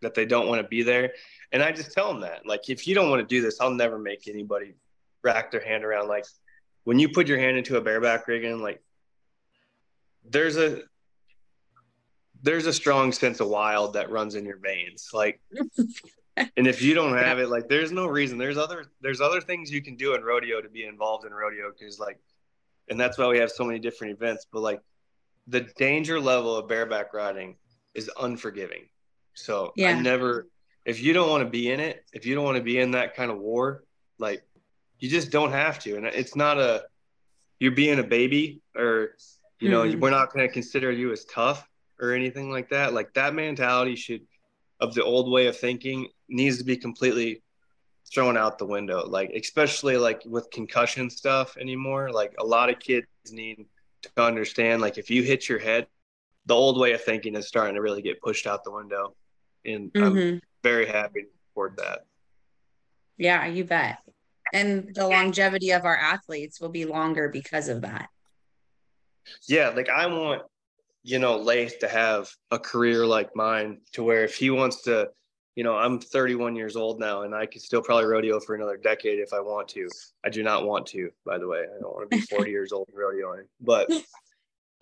S2: that they don't want to be there. And I just tell them that like if you don't want to do this, I'll never make anybody rack their hand around like when you put your hand into a bareback rigging like there's a there's a strong sense of wild that runs in your veins. Like, [laughs] and if you don't have it, like, there's no reason. There's other there's other things you can do in rodeo to be involved in rodeo because like, and that's why we have so many different events. But like, the danger level of bareback riding is unforgiving. So yeah. I never, if you don't want to be in it, if you don't want to be in that kind of war, like, you just don't have to. And it's not a you're being a baby or you know mm-hmm. we're not going to consider you as tough or anything like that. Like that mentality should of the old way of thinking needs to be completely thrown out the window. Like especially like with concussion stuff anymore. Like a lot of kids need to understand like if you hit your head, the old way of thinking is starting to really get pushed out the window. And mm-hmm. I'm very happy to support that.
S1: Yeah, you bet. And the longevity of our athletes will be longer because of that.
S2: Yeah, like I want you know, Lath to have a career like mine to where if he wants to, you know, I'm 31 years old now and I could still probably rodeo for another decade if I want to. I do not want to, by the way. I don't want to be [laughs] 40 years old rodeoing, but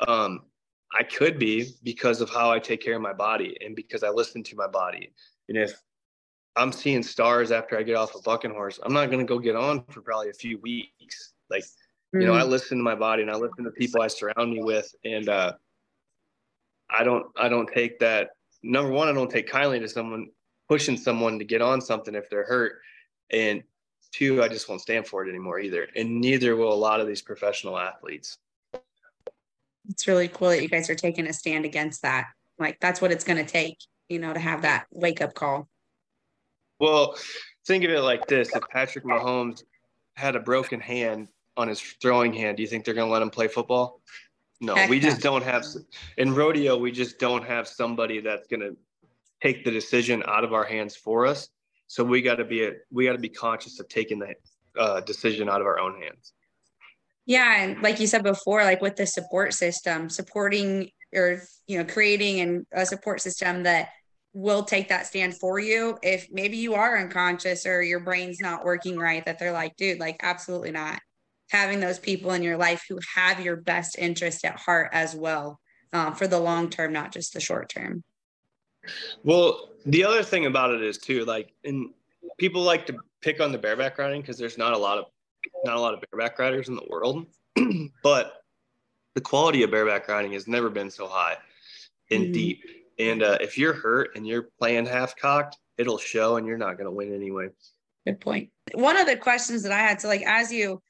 S2: um, I could be because of how I take care of my body and because I listen to my body. And if I'm seeing stars after I get off a bucking horse, I'm not going to go get on for probably a few weeks. Like, mm-hmm. you know, I mm. listen to my body and I listen to people I surround me with. And, uh, I don't I don't take that number one, I don't take kindly to someone pushing someone to get on something if they're hurt. And two, I just won't stand for it anymore either. And neither will a lot of these professional athletes.
S1: It's really cool that you guys are taking a stand against that. Like that's what it's gonna take, you know, to have that wake up call.
S2: Well, think of it like this if Patrick Mahomes had a broken hand on his throwing hand, do you think they're gonna let him play football? No, Heck we just don't have in rodeo. We just don't have somebody that's going to take the decision out of our hands for us. So we got to be a, we got to be conscious of taking the uh, decision out of our own hands.
S1: Yeah, and like you said before, like with the support system, supporting or you know creating and a support system that will take that stand for you if maybe you are unconscious or your brain's not working right that they're like dude like absolutely not having those people in your life who have your best interest at heart as well um, for the long term, not just the short term.
S2: Well, the other thing about it is too, like, and people like to pick on the bareback riding because there's not a lot of not a lot of bareback riders in the world, [clears throat] but the quality of bareback riding has never been so high and mm-hmm. deep. And uh, if you're hurt and you're playing half cocked, it'll show, and you're not going to win anyway.
S1: Good point. One of the questions that I had, so like as you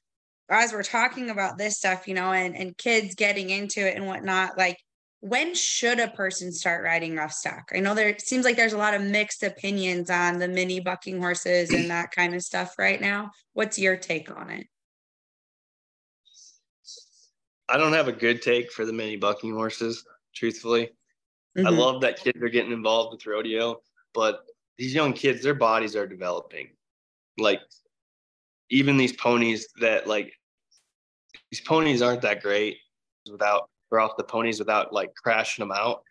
S1: as we're talking about this stuff, you know, and, and kids getting into it and whatnot, like when should a person start riding rough stock? I know there seems like there's a lot of mixed opinions on the mini bucking horses and that kind of stuff right now. What's your take on it?
S2: I don't have a good take for the mini bucking horses, truthfully. Mm-hmm. I love that kids are getting involved with rodeo, but these young kids, their bodies are developing. like even these ponies that like these ponies aren't that great without or off the ponies without like crashing them out.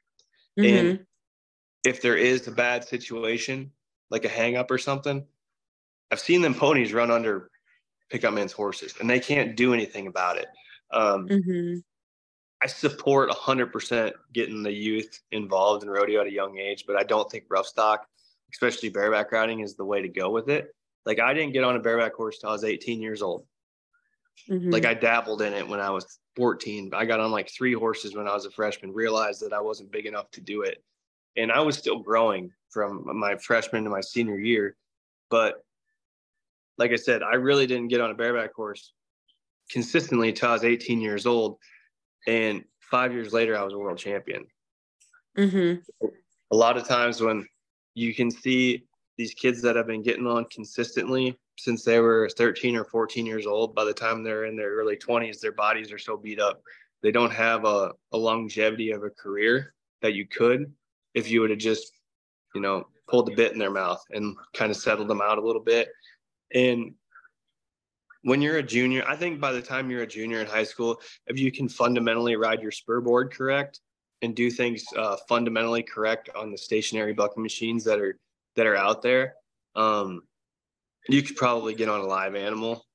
S2: Mm-hmm. And if there is a bad situation, like a hang up or something, I've seen them ponies run under pickup men's horses and they can't do anything about it. Um, mm-hmm. I support 100% getting the youth involved in rodeo at a young age, but I don't think rough stock, especially bareback riding, is the way to go with it. Like I didn't get on a bareback horse till I was 18 years old. Mm-hmm. Like I dabbled in it when I was 14. I got on like three horses when I was a freshman, realized that I wasn't big enough to do it. And I was still growing from my freshman to my senior year. But like I said, I really didn't get on a bareback horse consistently until I was 18 years old. And five years later, I was a world champion. Mm-hmm. A lot of times when you can see these kids that have been getting on consistently since they were 13 or 14 years old, by the time they're in their early 20s, their bodies are so beat up. They don't have a, a longevity of a career that you could if you would have just, you know, pulled the bit in their mouth and kind of settled them out a little bit. And when you're a junior, I think by the time you're a junior in high school, if you can fundamentally ride your spur board correct and do things uh, fundamentally correct on the stationary bucking machines that are that are out there, um, you could probably get on a live animal,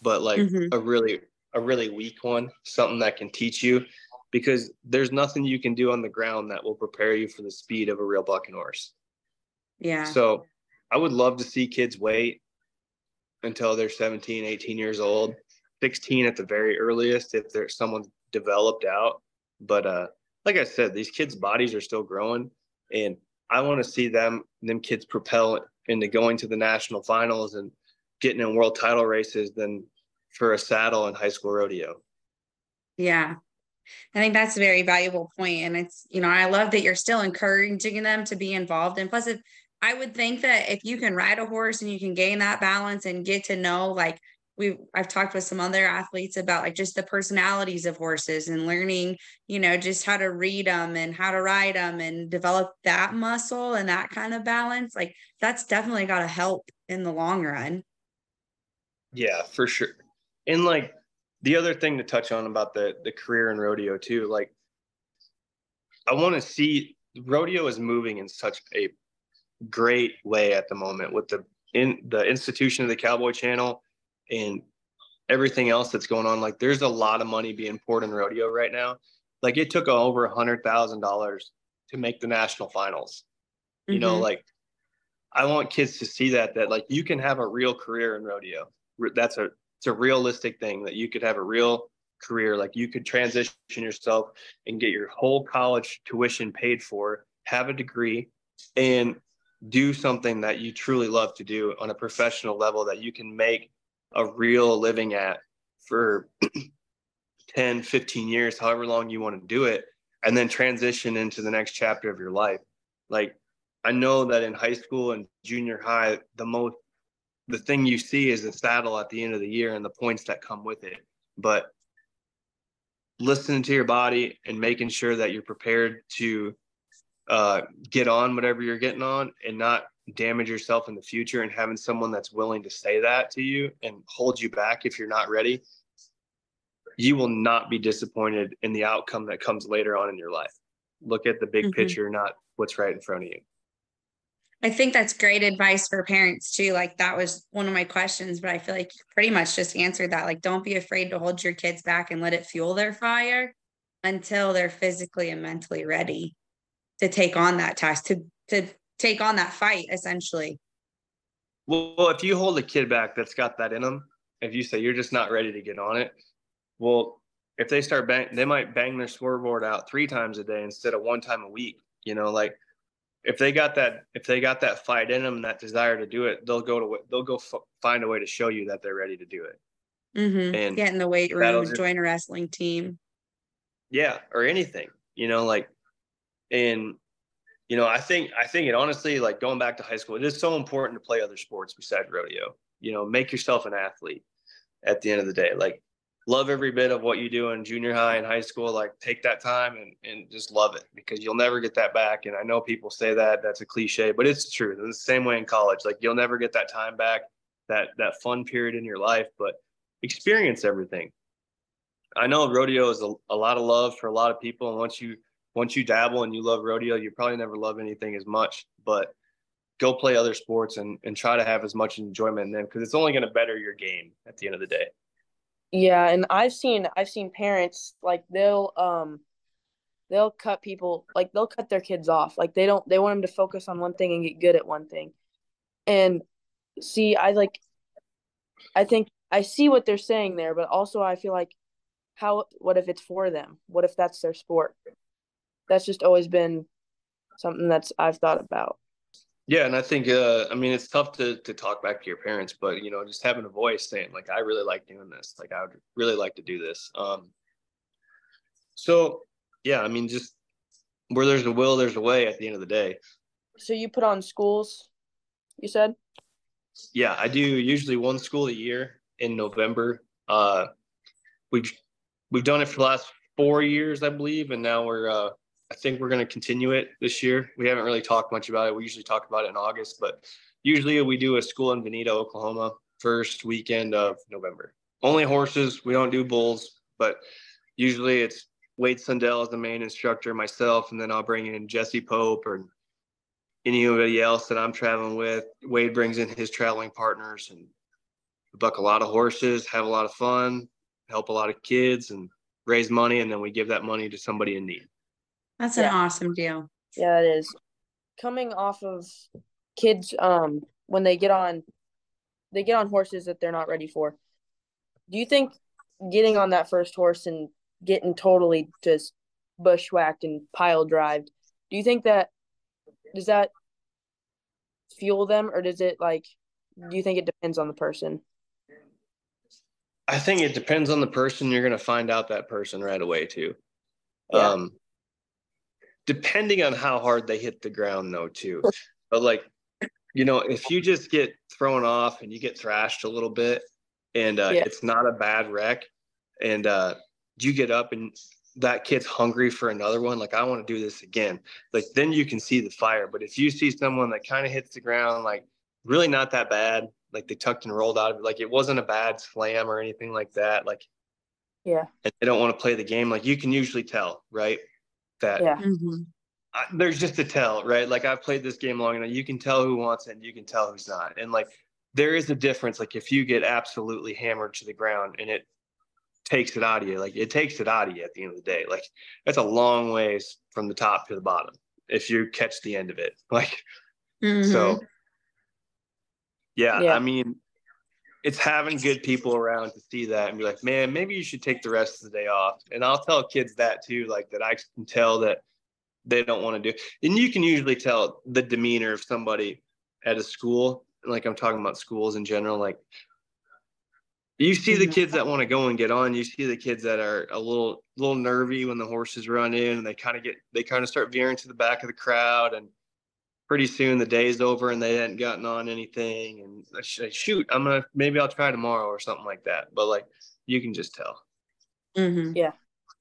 S2: but like mm-hmm. a really a really weak one, something that can teach you, because there's nothing you can do on the ground that will prepare you for the speed of a real bucking horse.
S1: Yeah.
S2: So I would love to see kids wait until they're 17, 18 years old, 16 at the very earliest if there's someone developed out. But uh, like I said, these kids' bodies are still growing, and I want to see them them kids propel into going to the national finals and getting in world title races than for a saddle in high school rodeo.
S1: Yeah. I think that's a very valuable point. And it's, you know, I love that you're still encouraging them to be involved. And plus, if I would think that if you can ride a horse and you can gain that balance and get to know like we I've talked with some other athletes about like just the personalities of horses and learning, you know, just how to read them and how to ride them and develop that muscle and that kind of balance. Like that's definitely got to help in the long run.
S2: Yeah, for sure. And like the other thing to touch on about the the career in rodeo too, like I want to see rodeo is moving in such a great way at the moment with the in the institution of the Cowboy Channel and everything else that's going on. Like there's a lot of money being poured in rodeo right now. Like it took over a hundred thousand dollars to make the national finals. You mm-hmm. know, like I want kids to see that that like you can have a real career in rodeo. That's a it's a realistic thing that you could have a real career. Like you could transition yourself and get your whole college tuition paid for, have a degree, and do something that you truly love to do on a professional level that you can make a real living at for [clears throat] 10 15 years however long you want to do it and then transition into the next chapter of your life. Like i know that in high school and junior high the most the thing you see is the saddle at the end of the year and the points that come with it but listening to your body and making sure that you're prepared to uh, get on whatever you're getting on and not damage yourself in the future and having someone that's willing to say that to you and hold you back if you're not ready you will not be disappointed in the outcome that comes later on in your life. Look at the big mm-hmm. picture not what's right in front of you.
S1: I think that's great advice for parents too. Like that was one of my questions but i feel like you pretty much just answered that. Like don't be afraid to hold your kids back and let it fuel their fire until they're physically and mentally ready to take on that task to to take on that fight essentially.
S2: Well if you hold a kid back that's got that in them if you say you're just not ready to get on it well if they start bang they might bang their spur board out three times a day instead of one time a week you know like if they got that if they got that fight in them that desire to do it they'll go to they'll go f- find a way to show you that they're ready to do it.
S1: Mm-hmm. and get in the weight room join a wrestling team.
S2: Yeah or anything you know like and you know, I think I think it honestly, like going back to high school, it is so important to play other sports besides rodeo. You know, make yourself an athlete at the end of the day. Like love every bit of what you do in junior high and high school. Like take that time and, and just love it because you'll never get that back. And I know people say that that's a cliche, but it's true. In the same way in college, like you'll never get that time back that that fun period in your life, but experience everything. I know rodeo is a, a lot of love for a lot of people, and once you once you dabble and you love rodeo, you probably never love anything as much. But go play other sports and, and try to have as much enjoyment in them because it's only going to better your game at the end of the day.
S3: Yeah, and I've seen I've seen parents like they'll um they'll cut people like they'll cut their kids off. Like they don't they want them to focus on one thing and get good at one thing. And see, I like I think I see what they're saying there, but also I feel like how what if it's for them? What if that's their sport? That's just always been something that's I've thought about.
S2: Yeah, and I think uh, I mean it's tough to to talk back to your parents, but you know, just having a voice saying like I really like doing this, like I would really like to do this. Um, so yeah, I mean, just where there's a will, there's a way. At the end of the day.
S3: So you put on schools, you said.
S2: Yeah, I do usually one school a year in November. Uh, we've we've done it for the last four years, I believe, and now we're uh, I think we're going to continue it this year. We haven't really talked much about it. We usually talk about it in August, but usually we do a school in Vinita, Oklahoma, first weekend of November. Only horses. We don't do bulls, but usually it's Wade Sundell as the main instructor, myself, and then I'll bring in Jesse Pope or anybody else that I'm traveling with. Wade brings in his traveling partners and buck a lot of horses, have a lot of fun, help a lot of kids, and raise money, and then we give that money to somebody in need.
S1: That's an yeah. awesome deal.
S3: Yeah, it is. Coming off of kids, um, when they get on, they get on horses that they're not ready for. Do you think getting on that first horse and getting totally just bushwhacked and pile drived, do you think that does that fuel them, or does it like? Do you think it depends on the person?
S2: I think it depends on the person. You're going to find out that person right away too. Yeah. Um, depending on how hard they hit the ground though too. But like you know if you just get thrown off and you get thrashed a little bit and uh, yeah. it's not a bad wreck and uh, you get up and that kid's hungry for another one like i want to do this again like then you can see the fire. But if you see someone that kind of hits the ground like really not that bad like they tucked and rolled out of it like it wasn't a bad slam or anything like that like
S3: yeah.
S2: and they don't want to play the game like you can usually tell right that
S3: yeah. Mm-hmm.
S2: I, there's just a tell, right? Like I've played this game long enough. You can tell who wants it and you can tell who's not. And like there is a difference. Like if you get absolutely hammered to the ground and it takes it out of you, like it takes it out of you at the end of the day. Like that's a long ways from the top to the bottom if you catch the end of it. [laughs] Like mm-hmm. so yeah, yeah, I mean it's having good people around to see that and be like, man, maybe you should take the rest of the day off. And I'll tell kids that too, like that I can tell that they don't want to do. And you can usually tell the demeanor of somebody at a school. Like I'm talking about schools in general. Like you see the kids that want to go and get on. You see the kids that are a little little nervy when the horses run in and they kind of get they kind of start veering to the back of the crowd and pretty soon the day's over and they hadn't gotten on anything. And I shoot i'm gonna maybe i'll try tomorrow or something like that. But like you can just tell.
S3: Mm-hmm. yeah.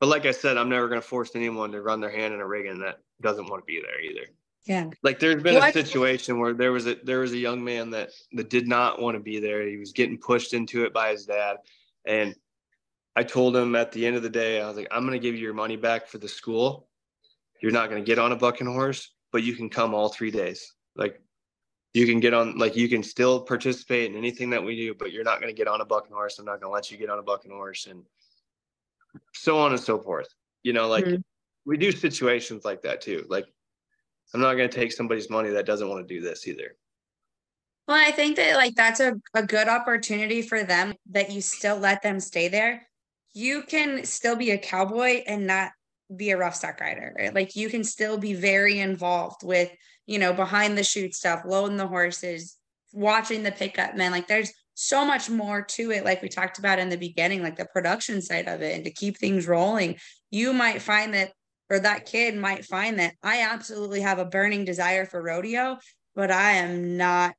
S2: But like i said i'm never gonna force anyone to run their hand in a rig and that doesn't want to be there either.
S1: Yeah.
S2: Like there's been a situation where there was a there was a young man that that did not want to be there. He was getting pushed into it by his dad. And i told him at the end of the day i was like i'm gonna give you your money back for the school. You're not gonna get on a bucking horse but you can come all three days. Like you can get on, like you can still participate in anything that we do, but you're not going to get on a bucking horse. I'm not going to let you get on a bucking horse, and so on and so forth. You know, like mm-hmm. we do situations like that too. Like I'm not going to take somebody's money that doesn't want to do this either.
S1: Well, I think that like that's a, a good opportunity for them that you still let them stay there. You can still be a cowboy and not be a rough stock rider, right? Like you can still be very involved with, you know, behind the chute stuff, loading the horses, watching the pickup men. Like there's so much more to it, like we talked about in the beginning, like the production side of it, and to keep things rolling. You might find that, or that kid might find that I absolutely have a burning desire for rodeo, but I am not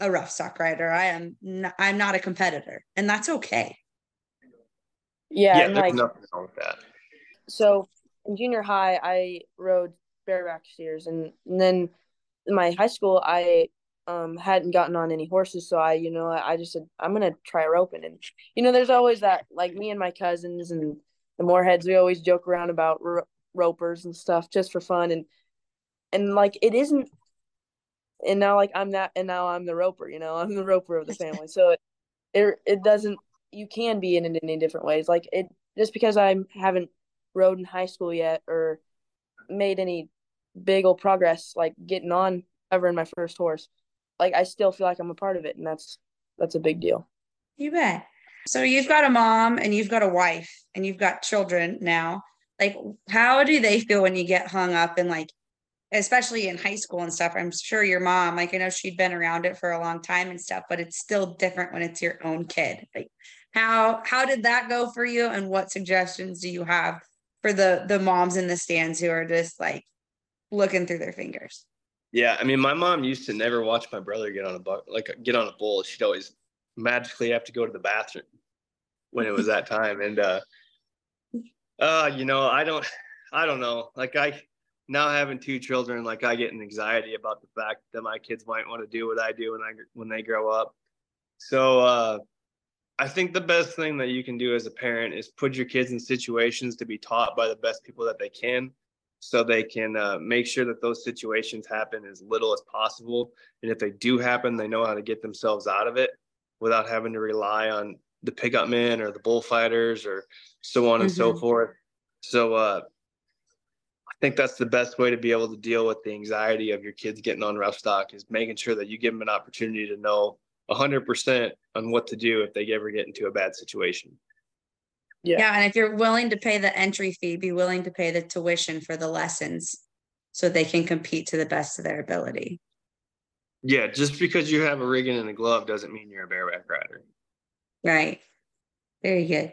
S1: a rough stock rider. I am not, I'm not a competitor, and that's okay.
S3: Yeah,
S2: yeah there's like, nothing wrong with that.
S3: So in junior high, I rode bareback steers, and, and then in my high school, I um hadn't gotten on any horses, so I you know I just said I'm gonna try roping, and you know there's always that like me and my cousins and the Moorheads we always joke around about ro- ropers and stuff just for fun, and and like it isn't, and now like I'm that, and now I'm the roper, you know [laughs] I'm the roper of the family, so it it, it doesn't you can be in it in different ways, like it just because I haven't rode in high school yet or made any big old progress like getting on ever in my first horse like i still feel like i'm a part of it and that's that's a big deal.
S1: You bet. So you've got a mom and you've got a wife and you've got children now. Like how do they feel when you get hung up and like especially in high school and stuff? I'm sure your mom like i know she'd been around it for a long time and stuff but it's still different when it's your own kid. Like how how did that go for you and what suggestions do you have for the the moms in the stands who are just like looking through their fingers.
S2: Yeah, I mean, my mom used to never watch my brother get on a buck, like get on a bull. She'd always magically have to go to the bathroom when it was that [laughs] time. And uh, uh, you know, I don't, I don't know. Like I now having two children, like I get an anxiety about the fact that my kids might want to do what I do when I when they grow up. So uh, I think the best thing that you can do as a parent is put your kids in situations to be taught by the best people that they can so they can uh, make sure that those situations happen as little as possible. And if they do happen, they know how to get themselves out of it without having to rely on the pickup men or the bullfighters or so on and mm-hmm. so forth. So uh, I think that's the best way to be able to deal with the anxiety of your kids getting on rough stock is making sure that you give them an opportunity to know 100% on what to do if they ever get into a bad situation.
S1: Yeah. yeah. And if you're willing to pay the entry fee, be willing to pay the tuition for the lessons so they can compete to the best of their ability.
S2: Yeah. Just because you have a rigging and a glove doesn't mean you're a bareback rider.
S1: Right. Very good.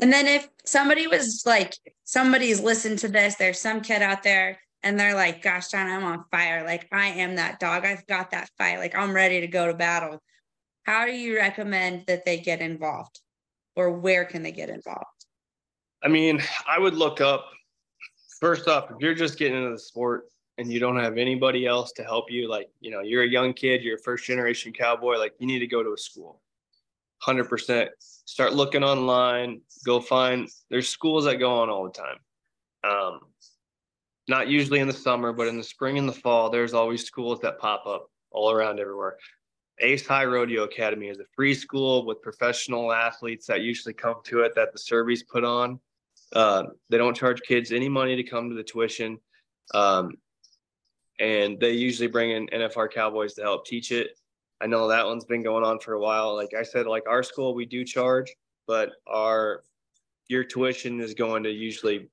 S1: And then if somebody was like, somebody's listened to this, there's some kid out there and they're like, gosh, John, I'm on fire. Like, I am that dog. I've got that fight. Like, I'm ready to go to battle. How do you recommend that they get involved? or where can they get involved?
S2: I mean, I would look up first off, if you're just getting into the sport and you don't have anybody else to help you, like, you know, you're a young kid, you're a first generation cowboy, like, you need to go to a school. 100%. Start looking online, go find, there's schools that go on all the time. Um, not usually in the summer, but in the spring and the fall, there's always schools that pop up all around everywhere. Ace High Rodeo Academy is a free school with professional athletes that usually come to it that the Surveys put on. Uh, they don't charge kids any money to come to the tuition. Um, and they usually bring in NFR Cowboys to help teach it. I know that one's been going on for a while. Like I said, like our school, we do charge, but our your tuition is going to usually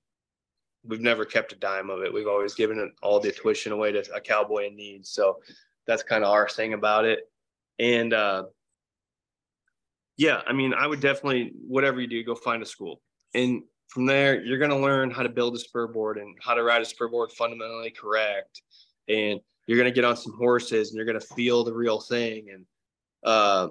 S2: we've never kept a dime of it. We've always given all the tuition away to a cowboy in need. So that's kind of our thing about it. And uh, yeah, I mean, I would definitely, whatever you do, go find a school. And from there, you're going to learn how to build a spur board and how to ride a spur board fundamentally correct. And you're going to get on some horses and you're going to feel the real thing. And uh,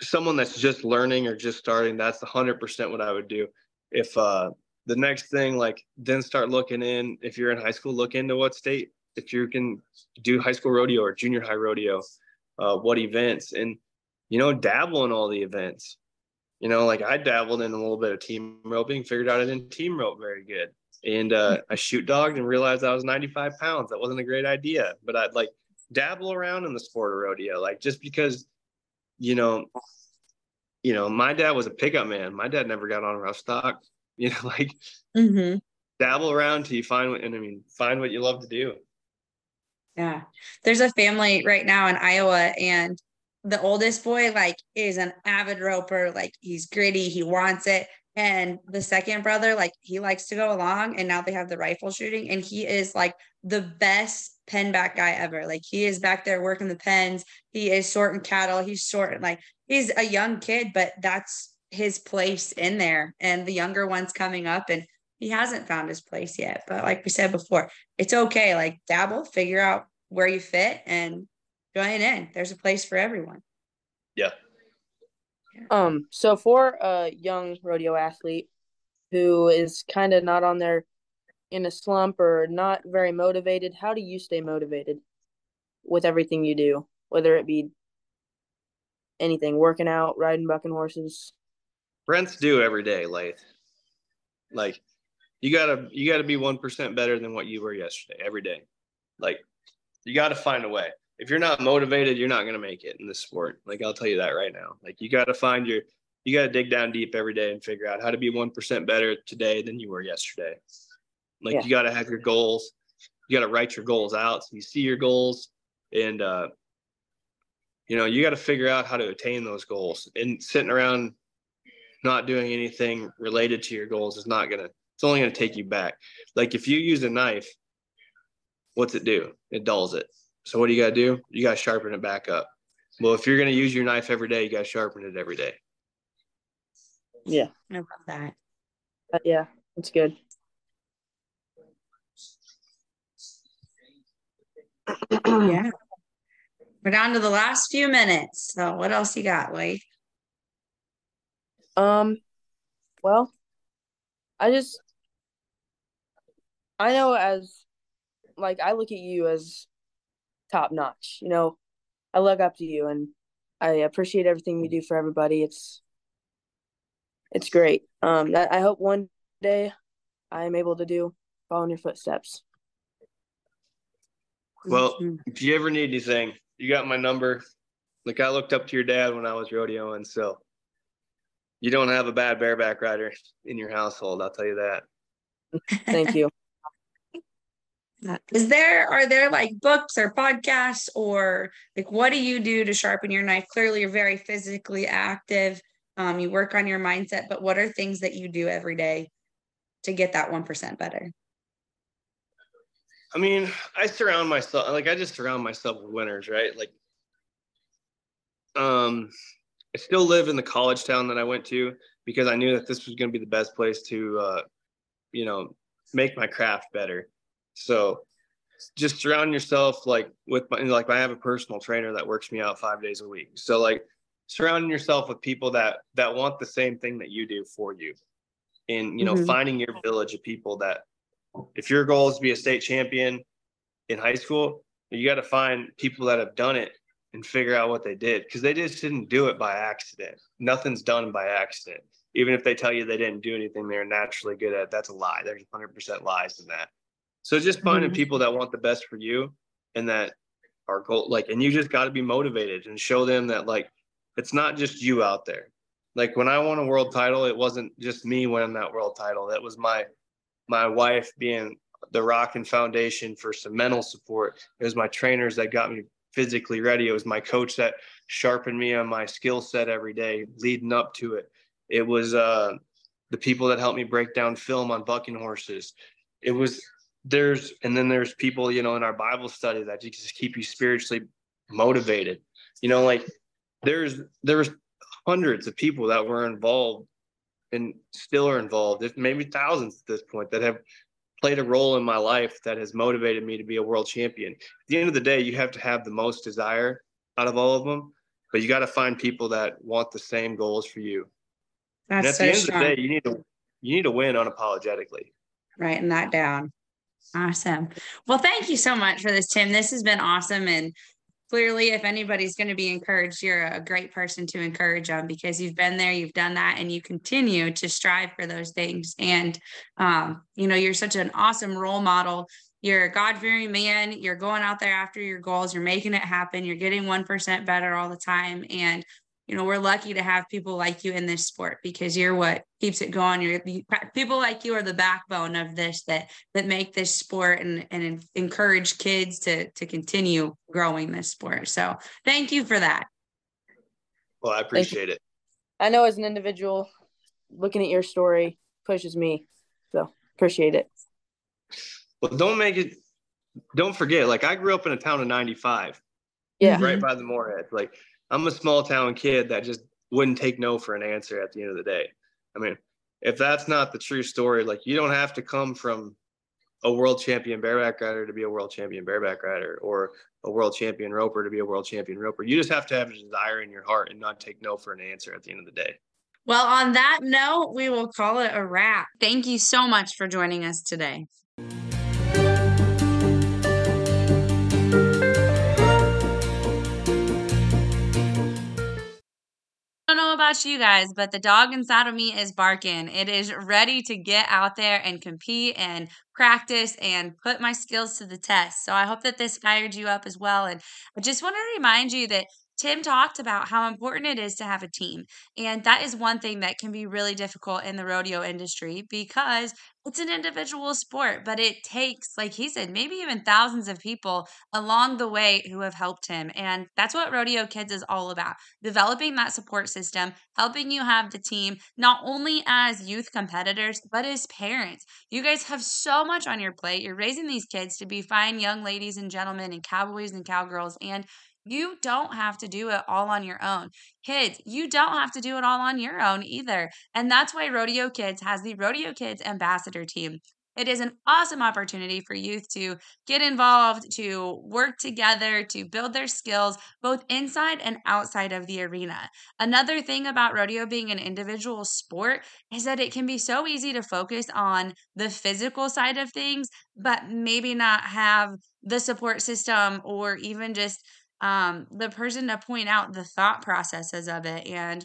S2: someone that's just learning or just starting, that's 100% what I would do. If uh, the next thing, like, then start looking in, if you're in high school, look into what state, if you can do high school rodeo or junior high rodeo uh, what events and you know dabble in all the events. You know like i dabbled in a little bit of team roping figured out i didn't team rope very good. And uh, i shoot dogged and realized i was 95 pounds. That wasn't a great idea. But i'd like dabble around in the sport of rodeo like just because you know you know my dad was a pickup man. My dad never got on rough stock. [laughs] You know like mm-hmm. dabble around till you find what and i mean find what you love to do
S1: yeah. There's a family right now in Iowa and the oldest boy like is an avid roper, like he's gritty, he wants it. And the second brother, like he likes to go along and now they have the rifle shooting and he is like the best pen back guy ever. Like he is back there working the pens. He is sorting cattle. He's sorting like he's a young kid, but that's his place in there. And the younger ones coming up and he hasn't found his place yet. But like we said before, it's okay. Like dabble, figure out where you fit and join in. There's a place for everyone.
S2: Yeah.
S3: Um, so for a young rodeo athlete who is kind of not on their in a slump or not very motivated, how do you stay motivated with everything you do? whether it be anything, working out, riding bucking horses.
S2: Brents do every day, Lath. Like you gotta you gotta be one percent better than what you were yesterday every day. Like you gotta find a way. If you're not motivated, you're not gonna make it in this sport. Like I'll tell you that right now. Like you gotta find your you gotta dig down deep every day and figure out how to be one percent better today than you were yesterday. Like yeah. you gotta have your goals. You gotta write your goals out so you see your goals and uh you know you got to figure out how to attain those goals and sitting around not doing anything related to your goals is not gonna it's only gonna take you back. Like if you use a knife what's it do? It dulls it. So what do you got to do? You got to sharpen it back up. Well if you're gonna use your knife every day you got to sharpen it every day.
S3: Yeah.
S1: I love that.
S3: Uh, yeah it's good. [clears throat]
S1: Yeah. We're down to the last few minutes. So what else you got Wade?
S3: Um, well, I just I know as like I look at you as top notch. You know, I look up to you and I appreciate everything you do for everybody. It's it's great. Um, I hope one day I am able to do follow in your footsteps.
S2: Well, if you ever need anything, you got my number. Like I looked up to your dad when I was rodeoing, so you don't have a bad bareback rider in your household. I'll tell you that.
S3: Thank you.
S1: Is there are there like books or podcasts or like what do you do to sharpen your knife? Clearly, you're very physically active. Um, you work on your mindset, but what are things that you do every day to get that one percent better?
S2: I mean, I surround myself like I just surround myself with winners, right? Like, um, I still live in the college town that I went to because I knew that this was going to be the best place to, uh, you know, make my craft better. So just surround yourself like with my, like I have a personal trainer that works me out five days a week. So like surrounding yourself with people that that want the same thing that you do for you, and you know mm-hmm. finding your village of people that if your goal is to be a state champion in high school, you got to find people that have done it and figure out what they did because they just didn't do it by accident. Nothing's done by accident. Even if they tell you they didn't do anything they're naturally good at, that's a lie. There's 100% lies in that. So just finding mm-hmm. people that want the best for you and that are goal like, and you just got to be motivated and show them that like it's not just you out there. Like when I won a world title, it wasn't just me winning that world title. That was my my wife being the rock and foundation for some mental support. It was my trainers that got me physically ready. It was my coach that sharpened me on my skill set every day leading up to it. It was uh, the people that helped me break down film on bucking horses. It was there's and then there's people you know in our Bible study that just keep you spiritually motivated. You know, like there's there was hundreds of people that were involved and still are involved, if maybe thousands at this point, that have played a role in my life that has motivated me to be a world champion. At the end of the day, you have to have the most desire out of all of them, but you got to find people that want the same goals for you. That's and at so the end strong. of the day, you need to you need to win unapologetically.
S1: Writing that down. Awesome. Well, thank you so much for this, Tim. This has been awesome. And clearly if anybody's going to be encouraged you're a great person to encourage them because you've been there you've done that and you continue to strive for those things and um, you know you're such an awesome role model you're a god-fearing man you're going out there after your goals you're making it happen you're getting 1% better all the time and you know we're lucky to have people like you in this sport because you're what keeps it going. You're people like you are the backbone of this that that make this sport and and encourage kids to to continue growing this sport. So thank you for that.
S2: Well i appreciate it.
S3: I know as an individual looking at your story pushes me so appreciate it.
S2: Well don't make it don't forget like i grew up in a town of 95
S3: yeah.
S2: Right mm-hmm. by the moorhead like I'm a small town kid that just wouldn't take no for an answer at the end of the day. I mean, if that's not the true story, like you don't have to come from a world champion bareback rider to be a world champion bareback rider or a world champion roper to be a world champion roper. You just have to have a desire in your heart and not take no for an answer at the end of the day.
S1: Well, on that note, we will call it a wrap. Thank you so much for joining us today. Know about you guys, but the dog inside of me is barking. It is ready to get out there and compete and practice and put my skills to the test. So I hope that this fired you up as well. And I just want to remind you that Tim talked about how important it is to have a team. And that is one thing that can be really difficult in the rodeo industry because it's an individual sport, but it takes, like he said, maybe even thousands of people along the way who have helped him. And that's what Rodeo Kids is all about developing that support system, helping you have the team, not only as youth competitors, but as parents. You guys have so much on your plate. You're raising these kids to be fine young ladies and gentlemen and cowboys and cowgirls. And you don't have to do it all on your own. Kids, you don't have to do it all on your own either. And that's why Rodeo Kids has the Rodeo Kids Ambassador Team. It is an awesome opportunity for youth to get involved, to work together, to build their skills both inside and outside of the arena. Another thing about rodeo being an individual sport is that it can be so easy to focus on the physical side of things, but maybe not have the support system or even just um, the person to point out the thought processes of it and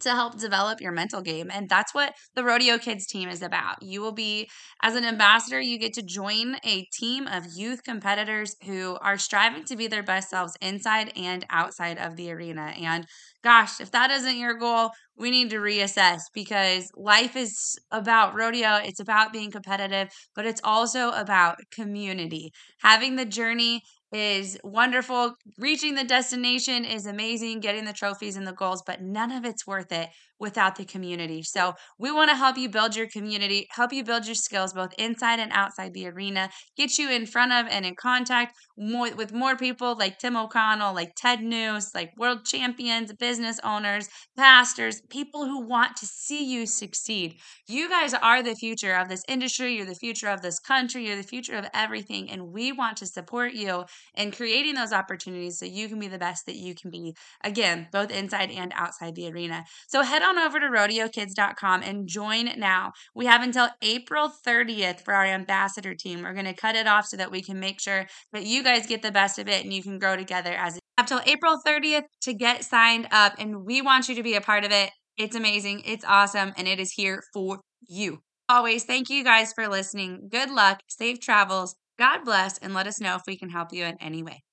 S1: to help develop your mental game. And that's what the Rodeo Kids team is about. You will be, as an ambassador, you get to join a team of youth competitors who are striving to be their best selves inside and outside of the arena. And gosh, if that isn't your goal, we need to reassess because life is about rodeo. It's about being competitive, but it's also about community. Having the journey is wonderful. Reaching the destination is amazing, getting the trophies and the goals, but none of it's worth it without the community. So, we want to help you build your community, help you build your skills both inside and outside the arena, get you in front of and in contact more with more people like Tim O'Connell, like Ted Nuce, like world champions, business owners, pastors, people who want to see you succeed. You guys are the future of this industry, you're the future of this country, you're the future of everything, and we want to support you in creating those opportunities so you can be the best that you can be. Again, both inside and outside the arena. So head on over to rodeokids.com and join now. We have until April 30th for our ambassador team. We're going to cut it off so that we can make sure that you guys get the best of it and you can grow together as up till April 30th to get signed up and we want you to be a part of it. It's amazing, it's awesome, and it is here for you. Always, thank you guys for listening. Good luck, safe travels. God bless, and let us know if we can help you in any way.